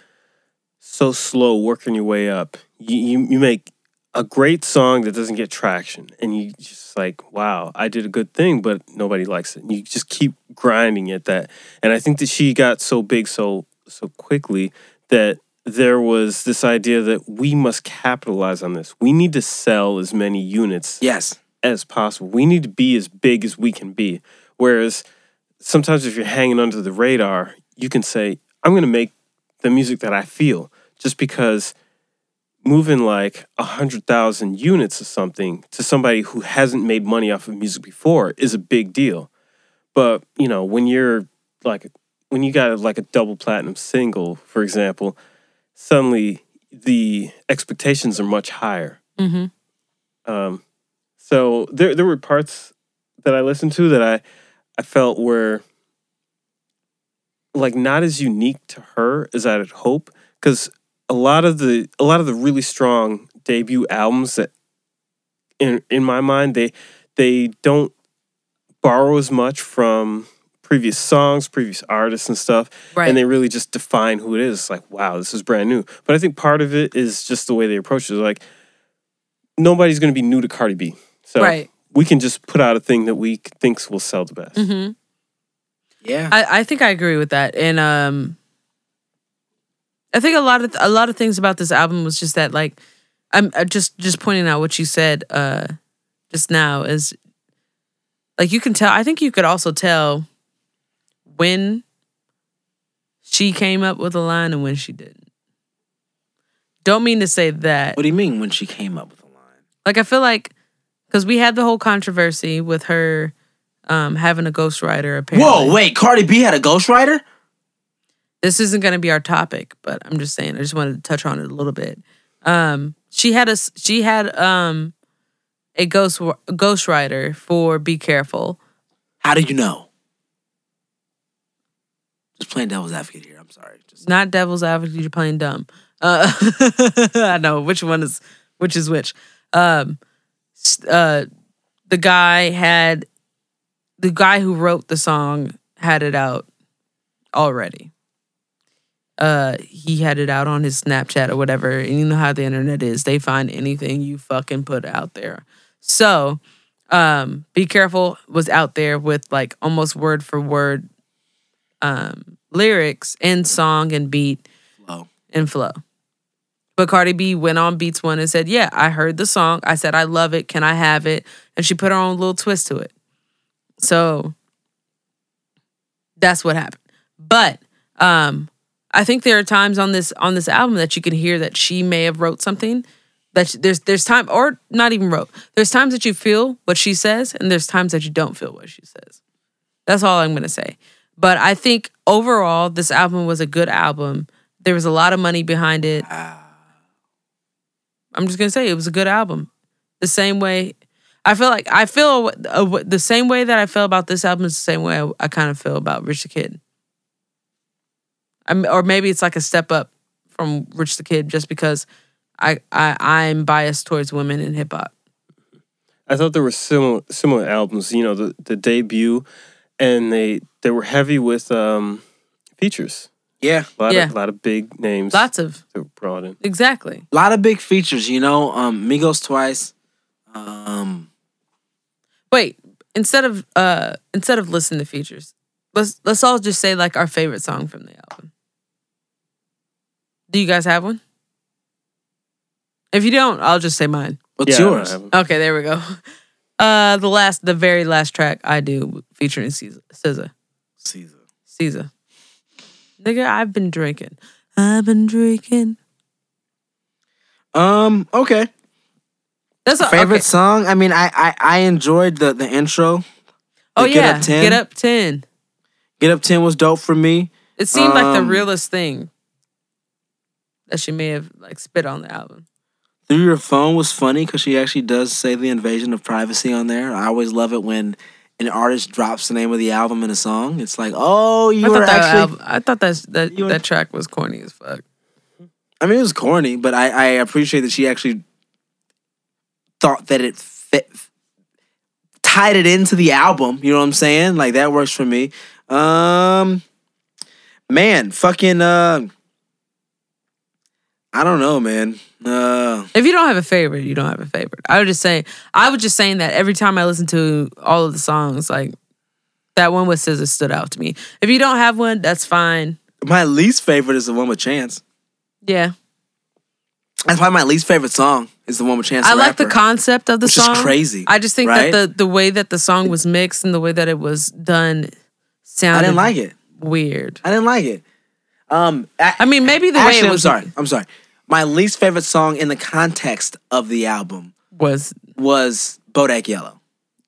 so slow working your way up. You you, you make a great song that doesn't get traction, and you just like, wow, I did a good thing, but nobody likes it. And you just keep grinding at that. And I think that she got so big so so quickly that there was this idea that we must capitalize on this. We need to sell as many units Yes, as possible. We need to be as big as we can be. Whereas sometimes if you're hanging under the radar, you can say, I'm going to make the music that I feel just because moving like a hundred thousand units of something to somebody who hasn't made money off of music before is a big deal. But, you know, when you're like, when you got like a double platinum single, for example, suddenly the expectations are much higher. Mm-hmm. Um, so there there were parts that I listened to that I I felt were like not as unique to her as I'd hope because a lot of the a lot of the really strong debut albums that in in my mind they they don't borrow as much from previous songs, previous artists and stuff Right. and they really just define who it is. It's like, wow, this is brand new. But I think part of it is just the way they approach it. Like, nobody's going to be new to Cardi B, so Right. we can just put out a thing that we thinks will sell the best. Mm-hmm. Yeah. I, I think I agree with that, and um, I think a lot of a lot of things about this album was just that like I'm uh, just just pointing out what you said uh just now is like you can tell. I think you could also tell when she came up with a line and when she didn't. Don't mean to say that. what do you mean when she came up with a line? Like I feel like because we had the whole controversy with her um having a ghostwriter apparently. Whoa, wait, Cardi B had a ghostwriter? This isn't going to be our topic, but I'm just saying I just wanted to touch on it a little bit. Um, she had a she had um a ghost a ghostwriter for Be Careful. How do you know? Just playing devil's advocate here. I'm sorry. Just Not Devil's Advocate. You're playing dumb. Uh, *laughs* I know which one is which is which. Um, uh, the guy had the guy who wrote the song had it out already. Uh, he had it out on his Snapchat or whatever, and you know how the internet is. They find anything you fucking put out there. So, um, be careful was out there with like almost word for word um lyrics and song and beat flow. and flow. But Cardi B went on Beats One and said, Yeah, I heard the song. I said, I love it. Can I have it? And she put her own little twist to it. So that's what happened. But um I think there are times on this on this album that you can hear that she may have wrote something that she- there's there's time or not even wrote. There's times that you feel what she says and there's times that you don't feel what she says. That's all I'm going to say. But I think overall this album was a good album. There was a lot of money behind it. I'm just going to say it was a good album. The same way I feel like I feel uh, the same way that I feel about this album is the same way I, I kind of feel about Rich the Kid. I'm, or maybe it's like a step up from Rich the Kid just because I, I I'm biased towards women in hip hop. I thought there were similar similar albums. You know, the the debut, and they they were heavy with um features. Yeah. A lot Yeah. of lot of big names Lots of that were brought in. exactly. A lot of big features, you know. Um Migos twice. Um Wait, instead of uh instead of listening to features, let's let's all just say like our favorite song from the album. Do you guys have one? If you don't, I'll just say mine. what's Yeah, I yours? have 'em. Okay, there we go. *laughs* Uh the last the very last track I do featuring SZA. SZA. Caesar. SZA. Nigga, I've been drinking. I've been drinking. Um, okay. That's a Favorite okay. song? I mean, I I, I enjoyed the the intro. Oh the yeah, Get Up 10? Get up ten. Get Up 10 was dope for me. It seemed like the Um, realest thing that she may have like spit on the album. Through Your Phone was funny because she actually does say the invasion of privacy on there. I always love it when an artist drops the name of the album in a song. It's like, oh, you I were actually. album, I thought that were- that track was corny as fuck. I mean, it was corny, but I, I appreciate that she actually thought that it fit, tied it into the album. You know what I'm saying? Like that works for me. Um, man, fucking. Uh, I don't know, man. Uh, If you don't have a favorite, you don't have a favorite. I would just say I was just saying that every time I listen to all of the songs, like that one with Scissors stood out to me. If you don't have one, that's fine. my least favorite is the one with Chance. Yeah, That's probably my least favorite song. Is the one with Chance. I like the concept of the Which is song. crazy, I just think right? that the the way that the song was mixed and the way that it was done sounded I didn't like it. weird. I didn't like it. Um, a- I mean, maybe the actually, way it I'm sorry. I'm sorry. My least favorite song in the context of the album was was Bodak Yellow.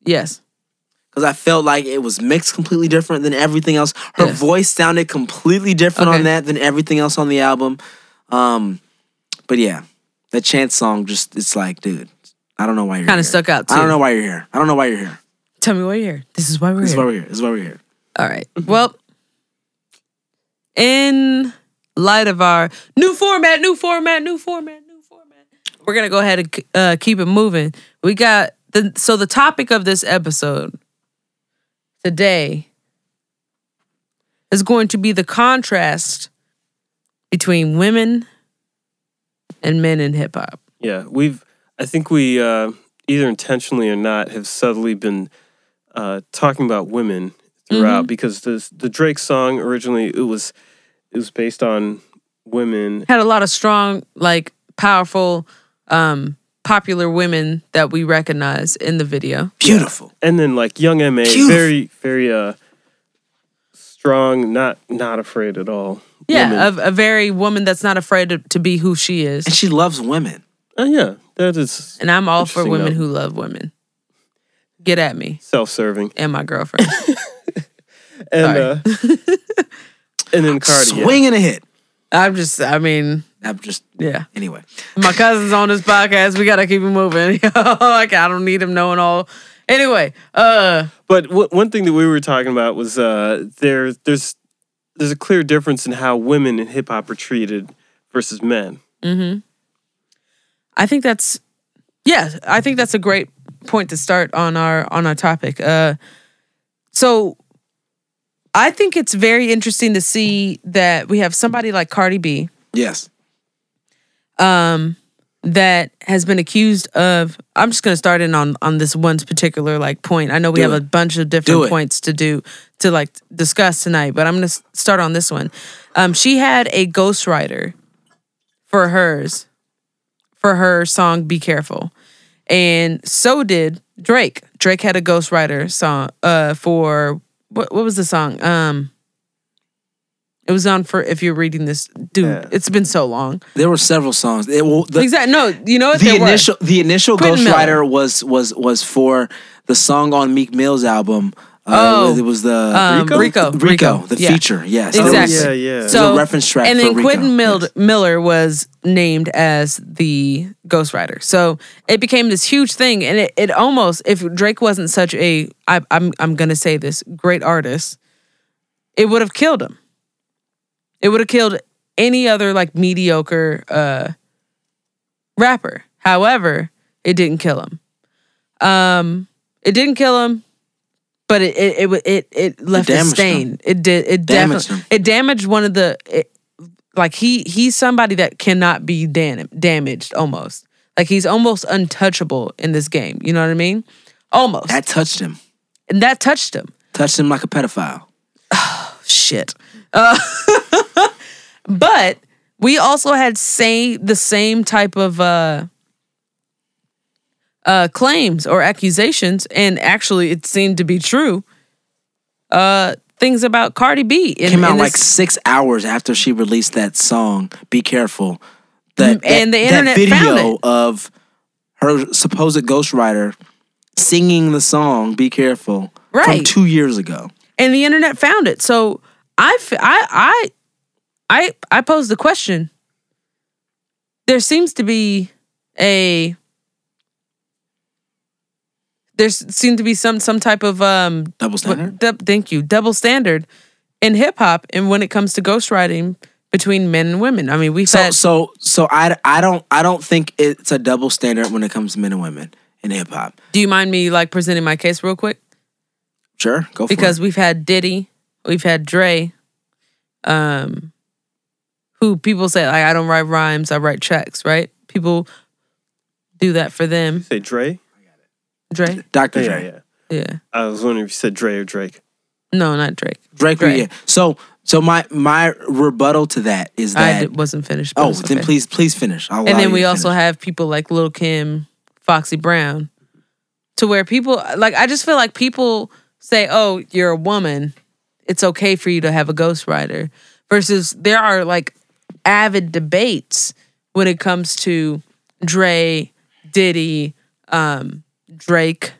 yes. because I felt like it was mixed completely different than everything else. Her Yes. voice sounded completely different Okay. on that than everything else on the album. Um, But yeah, that chance song just it's like, dude, I don't know why you're Kinda here. stuck out, I don't know why you're here. I don't know why you're here. Tell me why you're here. This is why we're This is why we're here. This is why we're here. All right. Well, in light of our new format, new format, new format, new format, we're gonna go ahead and uh, keep it moving. We got the so the topic of this episode today is going to be the contrast between women and men in hip hop. Yeah, we've. I think we uh, either intentionally or not have subtly been uh, talking about women throughout because the the Drake song originally it was it was based on women. Had a lot of strong, like powerful, um, popular women that we recognize in the video. Beautiful. and then like Young M.A Beautiful. very very uh strong not not afraid at all. Yeah, a, a very woman that's not afraid to, to be who she is. And she loves women. Uh, yeah that is And I'm all for women note. who love women. Get at me self-serving and my girlfriend. *laughs* and Sorry. uh *laughs* and then Cardi yeah. Swing and a hit. I'm just, I mean, I'm just yeah. anyway. My cousin's on this podcast. We gotta keep him moving. *laughs* like I don't need him knowing all. Anyway, uh, but w- one thing that we were talking about was uh there there's there's a clear difference in how women in hip hop are treated versus men I think that's yeah, I think that's a great point to start on our on our topic. Uh so I think it's very interesting to see that we have somebody like Cardi B Yes. um that has been accused of I'm just going to start in on on this one particular like point. I know we Do have it. a bunch of different points to do to like discuss tonight, but I'm going to start on this one. Um she had a ghostwriter for hers for her song Be Careful. And so did Drake. Drake had a ghostwriter song uh for what what was the song? Um it was on for if you're reading this dude, Yeah. it's been so long. There were several songs. It, well, the, Exactly. No, you know what? the There were. initial the initial ghostwriter was was was for the song on Meek Mill's album. Uh, Oh, it was the um, Rico? Rico. Rico, the yeah. feature. Yes, Exactly. yeah yeah There's So a reference track and then Quentin Mil- yes. Miller was named as the ghostwriter. So it became this huge thing, and it, it almost if Drake wasn't such a I, I'm I'm gonna say this great artist, it would have killed him. It would have killed any other like mediocre uh, rapper. However, it didn't kill him. Um, it didn't kill him, but it it it it, it left a stain. him. It did. It Damaged definitely it damaged one of the. It, like he he's somebody that cannot be dam- damaged almost. Like he's almost untouchable in this game. You know what I mean? Almost, that touched him. and that touched him. Touched him like a pedophile. *sighs* Shit. Uh, *laughs* but we also had say the same type of uh, uh, claims or accusations, and actually, it seemed to be true. Uh, things about Cardi B in, Came out like six hours after she released that song. Be careful. That, Mm, and that- the internet video of her supposed ghostwriter singing the song "Be Careful" from two years ago. and the internet found it. So I I I I posed the question. There seems to be a there seemed to be some some type of um Double standard. dub- thank you double standard in hip hop and when it comes to ghostwriting between men and women. I mean, we've So had so so I I don't I don't think it's a double standard when it comes to men and women in hip hop. Do you mind me like presenting my case real quick? Sure, go for because it. we've had Diddy, we've had Dre, um, who people say like I don't write rhymes, I write checks, right? People do that for them. say Dre Dre, Dr. yeah Dre. yeah yeah, I was wondering if you said Dre or Drake no, not Drake. Drake. Dre. Yeah. So so my my rebuttal to that is that d- wasn't finished. but oh it's then okay. please please finish. I'll And then we also finish. have people like Lil Kim, Foxy Brown, to where people like I just feel like people say, "Oh, you're a woman, it's okay for you to have a ghostwriter," versus there are like avid debates when it comes to Dre, Diddy, um, Drake.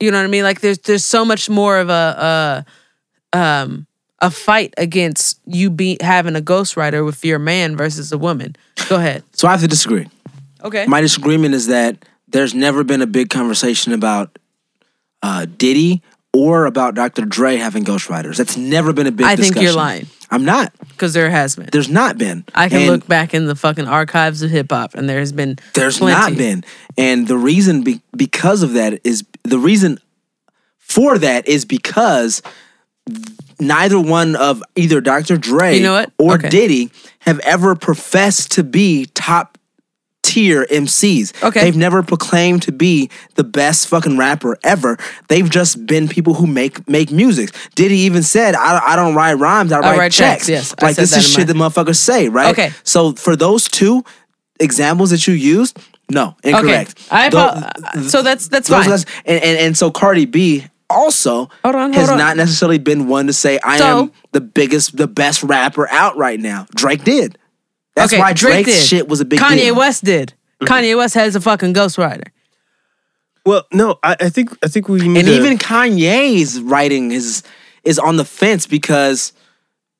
You know what I mean? Like there's there's so much more of a, a um a fight against you be having a ghostwriter with you're man versus a woman. Go ahead. So I have to disagree. Okay. My disagreement is that there's never been a big conversation about uh, Diddy or about Dr. Dre having ghostwriters. That's never been a big I think discussion. you're lying I'm not. because there has been. There's not been. I can And look back in the fucking archives of hip hop, and there has been. There's plenty. not been. And the reason be- because of that is the reason for that is because neither one of either Dr. Dre You know what? or Okay. Diddy have ever professed to be top tier MCs. Okay. They've never proclaimed to be the best fucking rapper ever. They've just been people who make make music. Diddy even said, I, I don't write rhymes, I write, write checks, checks. yes. I Like this is shit my- that motherfuckers say, right? Okay. So for those two examples that you used, no, incorrect. I Tho- apo- so that's that's fine. guys- and, and and so Cardi B also Hold on, has hold on. not necessarily been one to say I So- am the biggest, the best rapper out right now. Drake did. That's okay, why Drake Drake's did. shit was a big thing. Kanye deal. West did. Mm-hmm. Kanye West has a fucking ghostwriter. Well, no, I, I think I think we need And to, even Kanye's writing is is on the fence because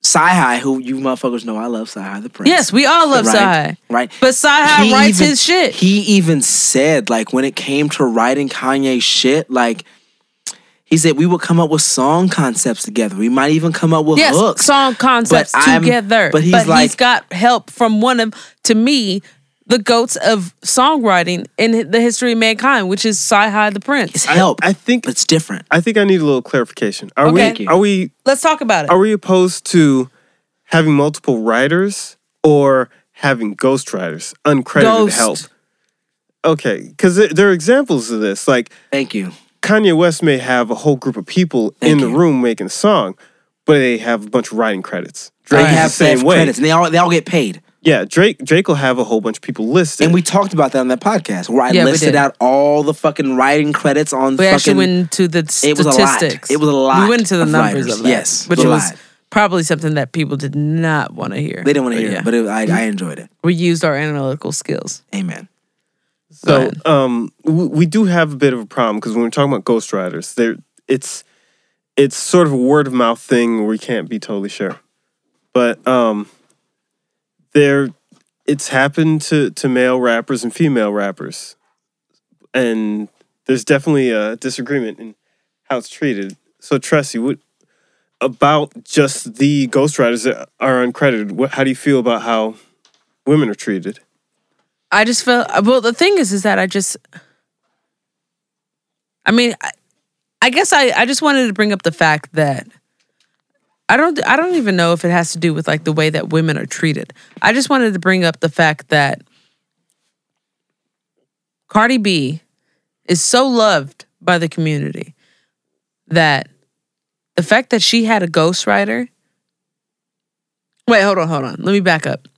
CyHi, who you motherfuckers know I love CyHi the Prynce. Yes, we all love right, CyHi. Right. But CyHi He writes even- his shit. He even said, like, when it came to writing Kanye's shit, like, he said we would come up with song concepts together. We might even come up with yes, hooks. song concepts But I'm- together. but he's like- got help from one of, to me, the goats of songwriting in the history of mankind, which is CyHi the Prynce. It's help. I think but it's different. I think I need a little clarification. Are Okay. we are we Let's talk about it. are we opposed to having multiple writers or having ghostwriters, uncredited Ghost. help? Okay, because there, there are examples of this. Like Thank you. Kanye West may have a whole group of people Thank in the you. room making a song, but they have a bunch of writing credits. Drake They have, the same way. credits, and they all they all get paid. Yeah, Drake Drake will have a whole bunch of people listed. And we talked about that on that podcast where I Yeah, we listed did. out all the fucking writing credits on we fucking. actually went into the It was a lot. statistics. It was a lot We went into the of numbers writers. of that. Yes, which it was a was lot. probably something that people did not want to hear. they didn't want to But hear yeah. it, but it, I, I enjoyed it. we used our analytical skills. Amen. So um, we, we do have a bit of a problem because when we're talking about ghostwriters, there it's it's sort of a word of mouth thing where we can't be totally sure. But um, there, it's happened to to male rappers and female rappers, and there's definitely a disagreement in how it's treated. So Tressie, what about just the ghostwriters that are uncredited? What, how do you feel about how women are treated? I just felt well. The thing is, is that I just, I mean, I, I guess I I just wanted to bring up the fact that I don't I don't even know if it has to do with like the way that women are treated. I just wanted to bring up the fact that Cardi B is so loved by the community that the fact that she had a ghostwriter. Wait, hold on, hold on. Let me back up.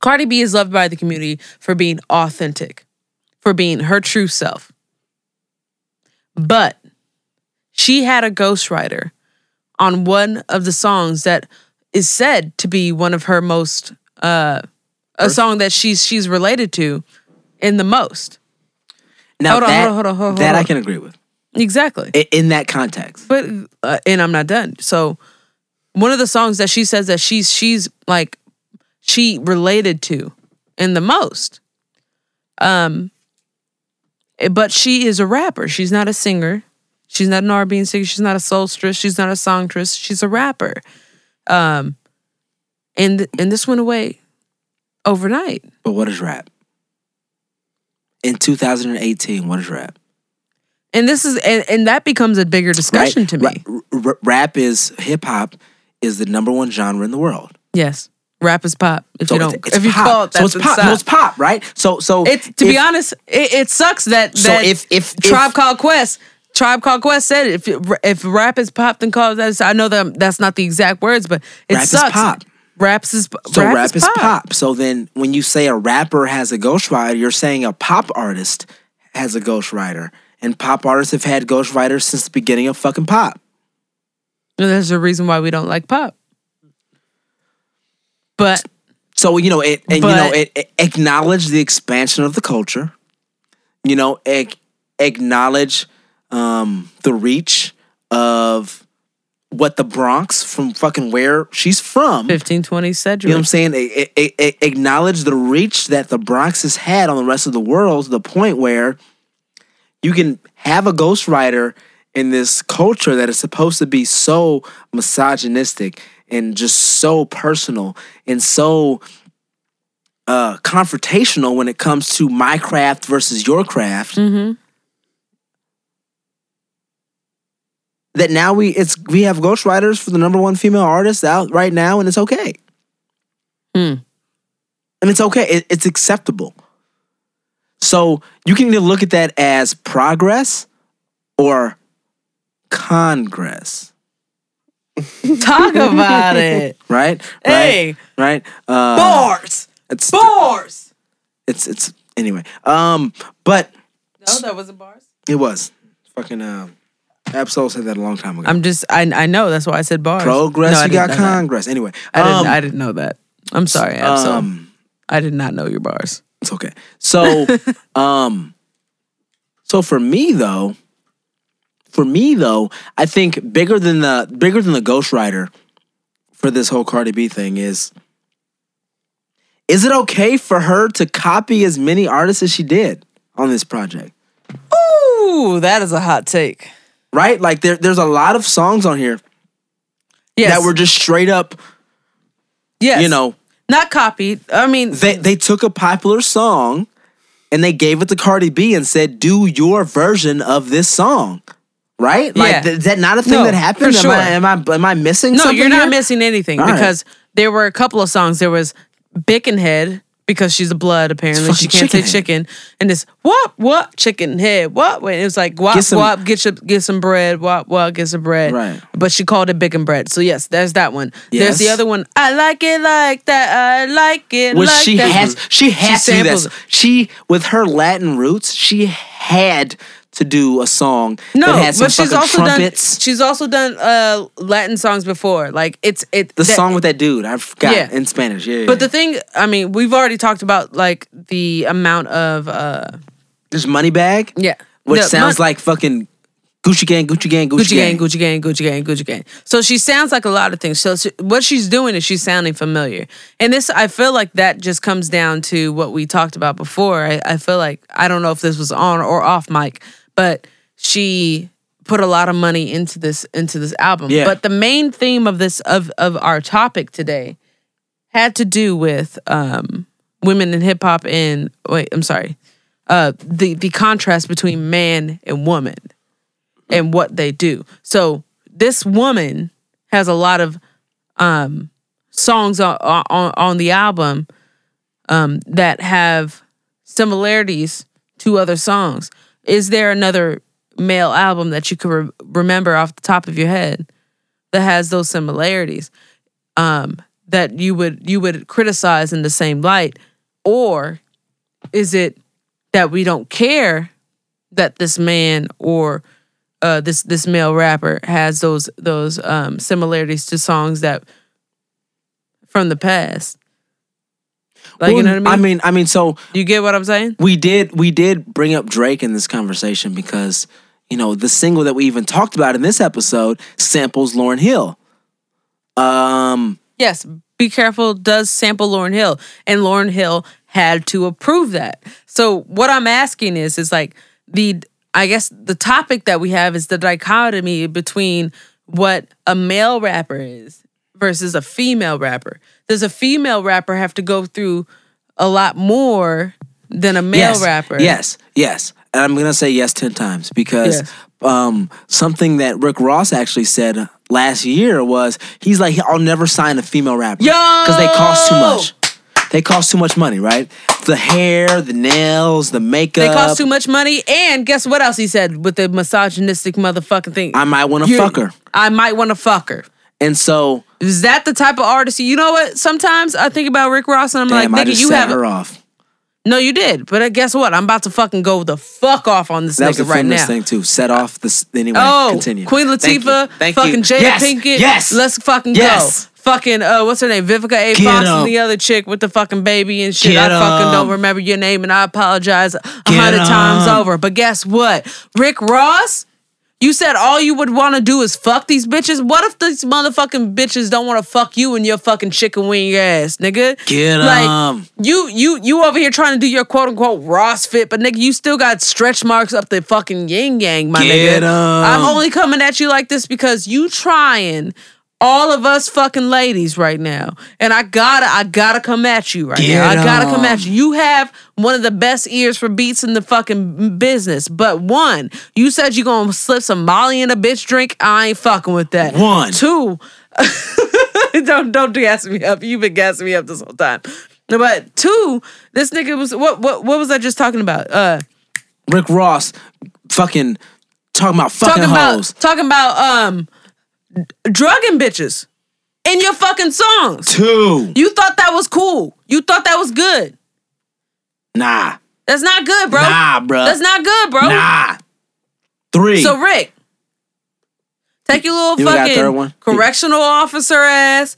Cardi B is loved by the community for being authentic, for being her true self. But she had a ghostwriter on one of the songs that is said to be one of her most uh a song that she's she's related to in the most. Now Hold on, that, hold on, hold on, hold on, that I can agree with Exactly. I- in that context. But uh, and I'm not done. So one of the songs that she says that she's she's like she related to in the most. Um eh, but she is a rapper. She's not a singer. She's not an R&B singer. She's not a soulstress. She's not a songstress. She's a rapper. Um and and this went away overnight. But what is rap? In 2018, what is rap? And this is and, and that becomes a bigger discussion Right? to me. Ra- r- rap is hip hop is the number one genre in the world. Yes. Rap is pop. If you it's- don't if you pop. call it that, so it's pop. So it's pop, right? So so It's to be honest, it, it sucks that So that if- if- Tribe if- Called Quest, Tribe Called Quest said it, if if rap is pop, then call it that. I know that that's not the exact words, but it Rap is sucks. pop. Raps is So rap, is pop. So then when you say a rapper has a ghostwriter, you're saying a pop artist has a ghostwriter. And pop artists have had ghostwriters since the beginning of fucking pop. And There's a reason why we don't like pop. But So you know it, and you know it, it acknowledge the expansion of the culture. You know, ac- acknowledge um, the reach of what the Bronx from fucking where she's from. 1520 Sedgwick. You know what I'm saying? A- a- a- acknowledge the reach that the Bronx has had on the rest of the world to the point where you can have a ghostwriter in this culture that is supposed to be so misogynistic and just so personal and so uh, confrontational when it comes to my craft versus your craft. Mm-hmm. That now we it's we have ghostwriters for the number one female artist out right now, and it's okay. Hmm. And it's okay. It, it's acceptable. So you can either look at that as progress or congress, *laughs* Talk about it. right? Hey. right, right. Uh, Bars. It's Bars. it's it's anyway. Um, but No, that wasn't bars. it was fucking. Uh, Absol said that a long time ago. I'm just I I know that's why I said bars. Progress. No, you got know that. Congress. Anyway, I didn't um, I didn't know that. I'm sorry, Absol. um, I did not know your bars. It's okay. So, *laughs* um, so for me though, for me though, I think bigger than the bigger than the ghostwriter for this whole Cardi B thing is. Is it okay for her to copy as many artists as she did on this project? Ooh, that is a hot take. Right? Like there, there's a lot of songs on here Yes. that were just straight up, yes. you know, not copied. I mean, they they took a popular song and they gave it to Cardi B and said, "Do your version of this song." Right? Like Yeah. is that not a thing No, that happened? for sure. Am I am I am I missing no, something? you're not here? missing anything All right. because there were a couple of songs. There was Bickenhead because she's a blood. Apparently, she can't say chicken chicken. And this what what chicken head what? It was like wop Get some- wop get your, get some bread wop wop get some bread. Right. But she called it bacon bread. So yes, there's that one. There's the other one. I like it like that. I like it Which like she that. has she had to do samples- this. She with her Latin roots, she had to do a song No, that had some but she's also trumpets. done. She's also done uh Latin songs before. Like it's it the that- song with that dude, I forgot Yeah. in Spanish. Yeah, But the thing, I mean, we've already talked about like the amount of uh there's Moneybag, yeah, which The sounds mon- like fucking Gucci Gang, Gucci Gang, Gucci, Gucci gang, Gang. Gucci gang, Gucci gang, Gucci gang. So she sounds like a lot of things. So she, what she's doing is she's sounding familiar, and this I feel like that just comes down to what we talked about before. I, I feel like I don't know if this was on or off mic, but she put a lot of money into this into this album. Yeah. But the main theme of this of of our topic today had to do with um women in hip hop and wait, I'm sorry. Uh the the contrast between man and woman and what they do. So this woman has a lot of um songs on on, on the album um that have similarities to other songs. Is there another male album that you could re- remember off the top of your head that has those similarities um that you would you would criticize in the same light or is it that we don't care that this man or uh, this this male rapper has those those um, similarities to songs that from the past. Like you know what I mean? I mean, I mean, so you get what I'm saying? we did we did bring up Drake in this conversation because you know the single that we even talked about in this episode samples Lauryn Hill. Um, Yes. Be careful does sample Lauryn Hill, and Lauryn Hill had to approve that. So what I'm asking is, is like the I guess the topic that we have is the dichotomy between what a male rapper is versus a female rapper. Does a female rapper have to go through a lot more than a male yes, rapper? Yes, yes, and I'm gonna say yes ten times because Yes. um, something that Rick Ross actually said last year was he's like I'll never sign a female rapper because they cost too much. They cost too much money, right? The hair, the nails, the makeup. They cost too much money, and guess what else he said with the misogynistic motherfucking thing? I might want to fuck her, I might want to fuck her. And so Is that the type of artist? You know what? Sometimes I think about Rick Ross and I'm damn, like, nigga, just you set have. her off. No, you did. But guess what? I'm about to fucking go the fuck off on this That was nigga the right now. thing too. Set off this anyway. Oh, continue. Queen Thank you. Latifah, Thank fucking you. Jada yes. Pinkett. Yes. Let's fucking Yes. go. Fucking uh, what's her name? Vivica A. Get Fox em. and the other chick with the fucking baby and shit. Get I fucking em. don't remember your name and I apologize a hundred times over. But guess what? Rick Ross, You said all you would want to do is fuck these bitches. What if these motherfucking bitches don't want to fuck you and your fucking chicken wing ass, nigga? Get Like 'em. you, you, you over here trying to do your quote unquote Ross fit, but nigga, you still got stretch marks up the fucking yin yang, my nigga. Get I'm only coming at you like this because you trying all of us fucking ladies right now, and I gotta, I gotta come at you right now. I gotta come at you. You have one of the best ears for beats in the fucking business, but one, you said you gonna slip some Molly in a bitch drink. I ain't fucking with that. One. two. *laughs* don't don't gas me up. You've been gassing me up this whole time. But two, this nigga was what what what was I just talking about? Uh Rick Ross, fucking talking about fucking talking hoes. about talking about um drugging bitches in your fucking songs. Two. You thought that was cool. You thought that was good. Nah. That's not good, bro. Nah, bro. That's not good, bro. Nah. Three. So Rick, take your little You got a third fucking correctional officer ass.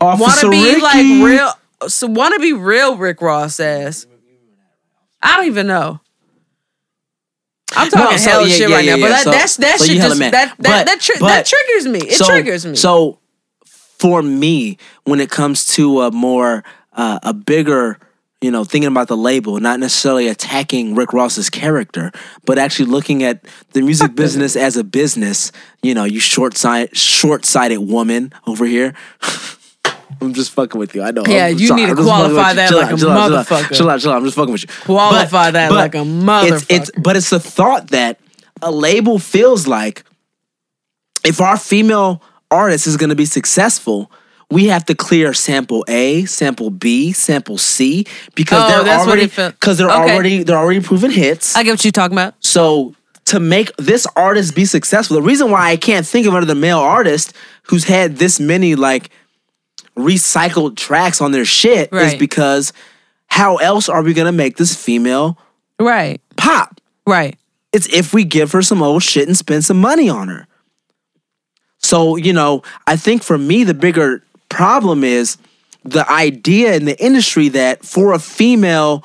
Officer wanna be Ricky. like real? So want to be real Rick Ross ass? I don't even know. I'm talking No, so, yeah, shit yeah, right yeah, now, but that So- that's that so shit just that that But- that, tri- but- that triggers me. It triggers me. So for me, when it comes to a more uh, a bigger, you know, thinking about the label, not necessarily attacking Rick Ross's character, but actually looking at the music business as a business. You know, you short sighted woman over here. *laughs* I'm just fucking with you. I know. Yeah, I'm you sorry. need to I'm just fucking qualify that Chill like out, a chill out, out. motherfucker. Chill out, chill out. I'm just fucking with you. Qualify that like a It's, it's, motherfucker. but it's the thought that a label feels like if our female artist is going to be successful, we have to clear sample A, sample B, sample C because Oh, they're already because they're Okay. already they're already proven hits. I get what you're talking about. so to make this artist be successful, the reason why I can't think of another male artist who's had this many like recycled tracks on their shit is because how else are we gonna make this female Right, pop? right. It's if we give her some old shit and spend some money on her. So, you know, I think for me, the bigger problem is the idea in the industry that for a female,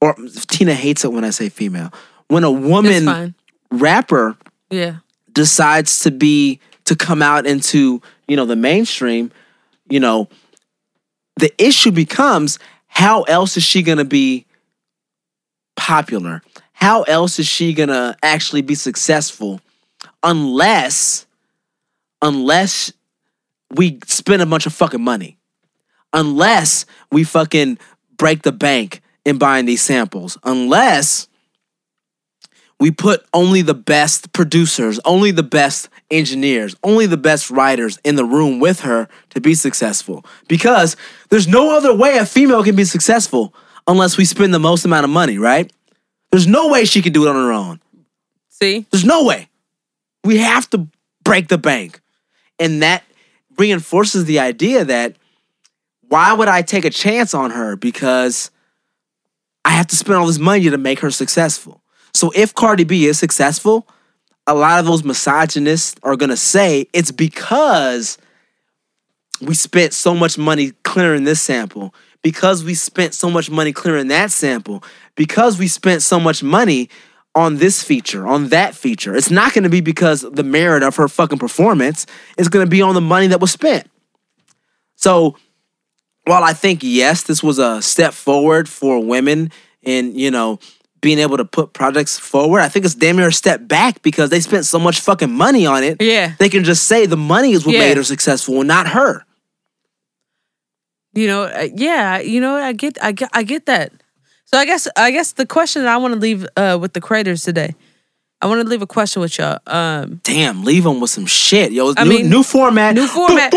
or Tina hates it when I say female, when a woman rapper Yeah. decides to be, to come out into, you know, the mainstream, you know, the issue becomes how else is she gonna be popular? How else is she gonna actually be successful unless unless we spend a bunch of fucking money? Unless we fucking break the bank in buying these samples. Unless we put only the best producers, only the best engineers, only the best writers in the room with her to be successful. Because there's no other way a female can be successful unless we spend the most amount of money, right? There's no way she could do it on her own. See, There's no way. We have to break the bank. And that reinforces the idea that why would I take a chance on her? Because I have to spend all this money to make her successful. So if Cardi B is successful, a lot of those misogynists are gonna say it's because we spent so much money clearing this sample, because we spent so much money clearing that sample, because we spent so much money on this feature, on that feature. It's not gonna be because the merit of her fucking performance. It's gonna be on the money that was spent. So while I think yes, this was a step forward for women in, you know, being able to put projects forward, I think it's damn near a step back because they spent so much fucking money on it. Yeah. They can just say the money is what Yeah. made her successful and not her. you know, uh, yeah, you know, I get, I get, I get that. So I guess, I guess the question that I want to leave uh, with the creators today, I want to leave a question with y'all. Um, Damn, leave them with some shit. Yo, I new, mean, new format. new format.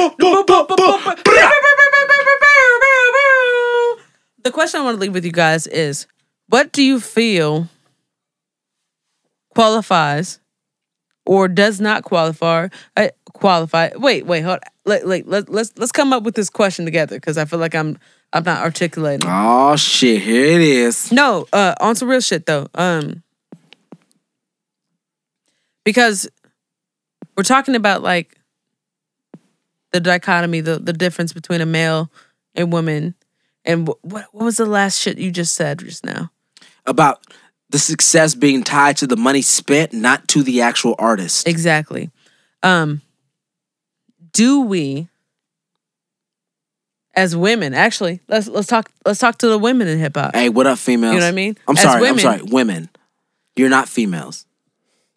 The question I want to leave with you guys is what do you feel qualifies or does not qualify uh, qualify? Wait wait hold let, let, let, let's let's come up with this question together because i feel like i'm i'm not articulating. Oh shit, here it is. no uh on some real shit though um because we're talking about like the dichotomy the the difference between a male and woman and wh- what what was the last shit you just said just now About the success being tied to the money spent, not to the actual artist. Exactly. Um do we as women, actually, let's let's talk let's talk to the women in hip hop. Hey, what up, females? You know what I mean? I'm As sorry. women- I'm sorry. Women, you're not females.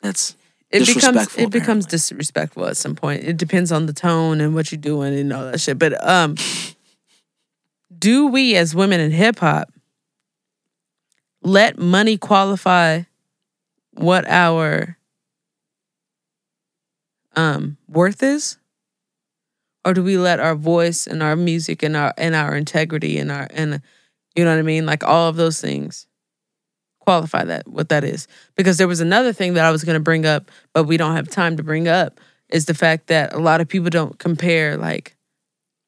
That's It becomes disrespectful. it becomes disrespectful at some point. It depends on the tone and what you're doing and all that shit. But um do we as women in hip hop let money qualify what our um worth is? Or do we let our voice and our music and our and our integrity and our and you know what I mean? Like all of those things qualify that what that is. Because there was another thing that I was gonna bring up, but we don't have time to bring up, is the fact that a lot of people don't compare like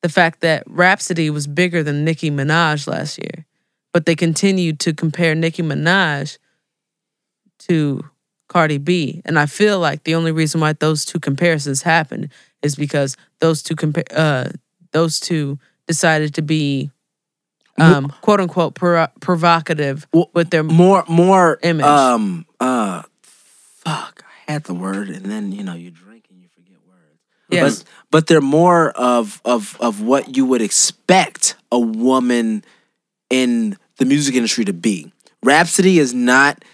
the fact that Rapsody was bigger than Nicki Minaj last year. But they continued to compare Nicki Minaj to Cardi B. And I feel like the only reason why those two comparisons happened is because those two compa- uh those two decided to be um quote unquote pro- provocative Well, with their more more Image. Um. Uh. Fuck. I had the word, and then you know you drink and you forget words. yes. But but they're more of of of what you would expect a woman in the music industry to be. Rapsody is not.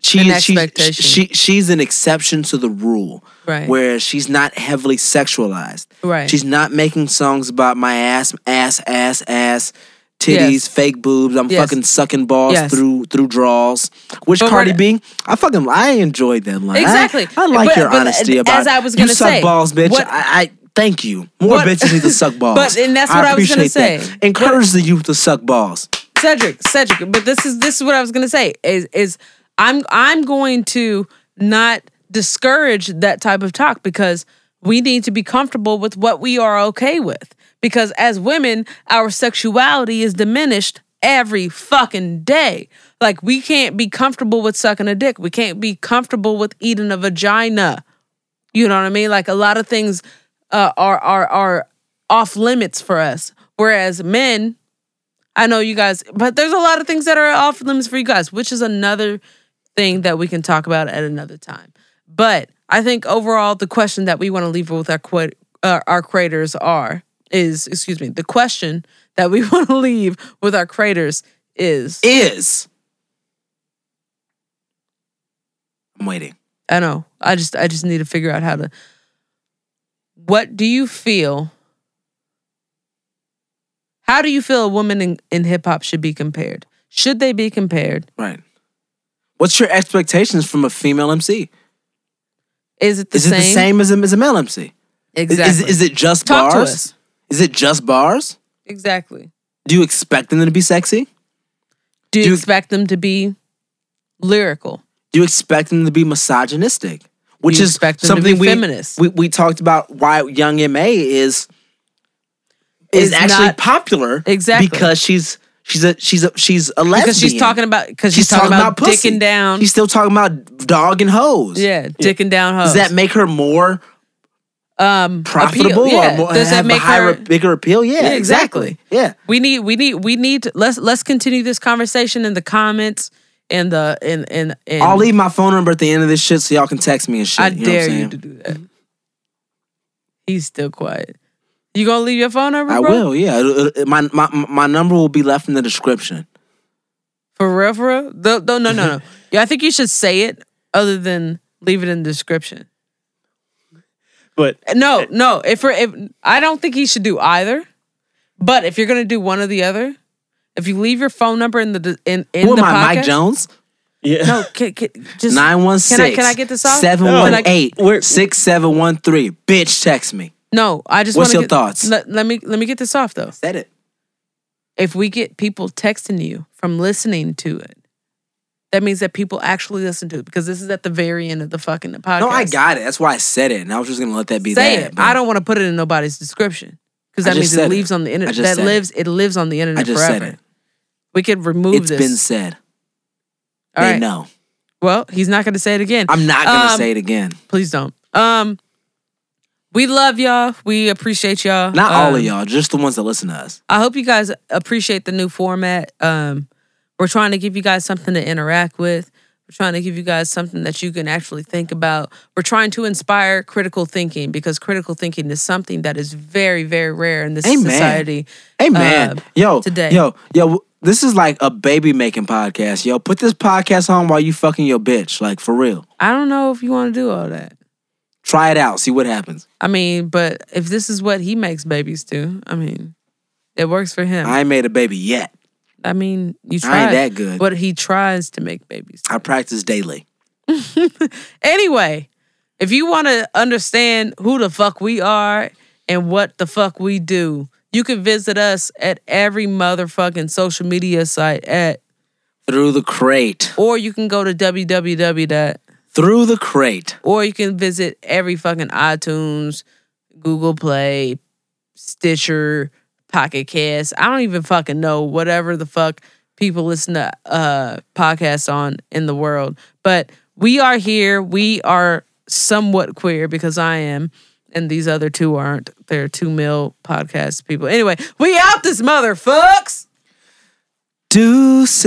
She is she's, she she's an exception to the rule, Right. where she's not heavily sexualized. Right. She's not making songs about my ass, ass, ass, ass, titties, Yes. fake boobs. I'm Yes. fucking sucking balls Yes. through through draws. Which But Cardi B, I fucking I enjoyed that line. Exactly. I, like But- your but honesty as about. I was you gonna suck say, balls, bitch. what- I, I thank you. More What- bitches need to suck *laughs* balls. But- and that's what I was gonna appreciate that. say. Encourage the youth to suck balls. Cedric, Cedric, but this is this is what I was gonna say is is I'm I'm going to not discourage that type of talk because we need to be comfortable with what we are okay with. Because as women, our sexuality is diminished every fucking day. Like we can't be comfortable with sucking a dick. We can't be comfortable with eating a vagina. You know what I mean? Like a lot of things uh, are are are off limits for us. Whereas men, I know you guys, but there's a lot of things that are off limits for you guys, which is another thing that we can talk about at another time. But I think overall, the question that we want to leave with our qu- uh, our creators are is excuse me, the question that we *laughs* want to leave with our creators is Is I'm waiting. I know I just I just need to figure out how to. What do you feel? How do you feel a woman in, in hip hop should be compared? Should they be compared? Right. What's your expectations from a female MC? Is it the Is same? it the same as a, as a male MC? Is- Exactly. Is, is it just Talk bars? Is it just bars? Exactly. Do you expect them to be sexy? Do you Do you- expect them to be lyrical? Do you expect them to be misogynistic? Which you is expect them to something be we, feminist? we we talked about why Young M.A is is Is actually not- popular Exactly. because she's she's a she's a she's a lesbian. Because she's talking about because she's, talking, about, pussy. dicking down. She's still talking about dog and hoes. yeah, dicking down hoes. Does that make her more um profitable appeal? Yeah. or more, Does that make a higher, her? bigger appeal? Yeah, Yeah, exactly. exactly. Yeah. We need we need we need to, let's let's continue this conversation in the comments and the in in in. I'll leave my phone number at the end of this shit so y'all can text me and shit. I you know what I'm dare you to do that. He's still quiet. You gonna leave your phone number? I bro? will, yeah. It'll- it'll- my, my my number will be left in the description. For real, for real? No, no, no, no, no. *laughs* Yeah, I think you should say it other than leave it in the description. But No, no. If we're, if I don't think he should do either. But if you're gonna do one or the other, if you leave your phone number in the in in Who the am I, Mike Jones? yeah, No, can, can, just 916 Can I- can I get this off? 718 6713. Bitch, text me. No. I just. What's wanna your get, thoughts? Let, let me let me get this off though. Said it. If we get people texting you from listening to it, that means that people actually listen to it because this is at the very end of the fucking podcast. No, I got it. That's why I said it. And I was just going to let that be say that. it. I don't want to put it in nobody's description because that means it said it. lives on the I internet. just That said it. lives. It lives on the internet I just forever. said it. We could remove It's this. It's been said. All they right. know. Well, he's not going to say it again. I'm not going to Um, say it again. Please don't. Um, we love y'all. We appreciate y'all. Not all of Um, y'all, just the ones that listen to us. I hope you guys appreciate the new format. Um, we're trying to give you guys something to interact with. We're trying to give you guys something that you can actually think about. We're trying to inspire critical thinking because critical thinking is something that is very, very rare in this Amen. society. Hey man, uh, yo, today. yo, yo. This is like a baby making podcast. Yo, put this podcast on while you fucking your bitch. Like for real. I don't know if you want to do all that. Try it out. See what happens. I mean, but if this is what he makes babies do, I mean, it works for him. I ain't made a baby yet. I mean, you I try. ain't that good. But he tries to make babies. I practice daily. *laughs* Anyway, if you want to understand who the fuck we are and what the fuck we do, you can visit us at every motherfucking social media site at, Through the crate. or you can go to www. Through the crate. Or you can visit every fucking iTunes, Google Play, Stitcher, Pocket Cast. I don't even fucking know whatever the fuck people listen to uh podcasts on in the world. But we are here. We are somewhat queer because I am, and these other two aren't. They're two mil podcast people. Anyway, we out this motherfucks. Deuces.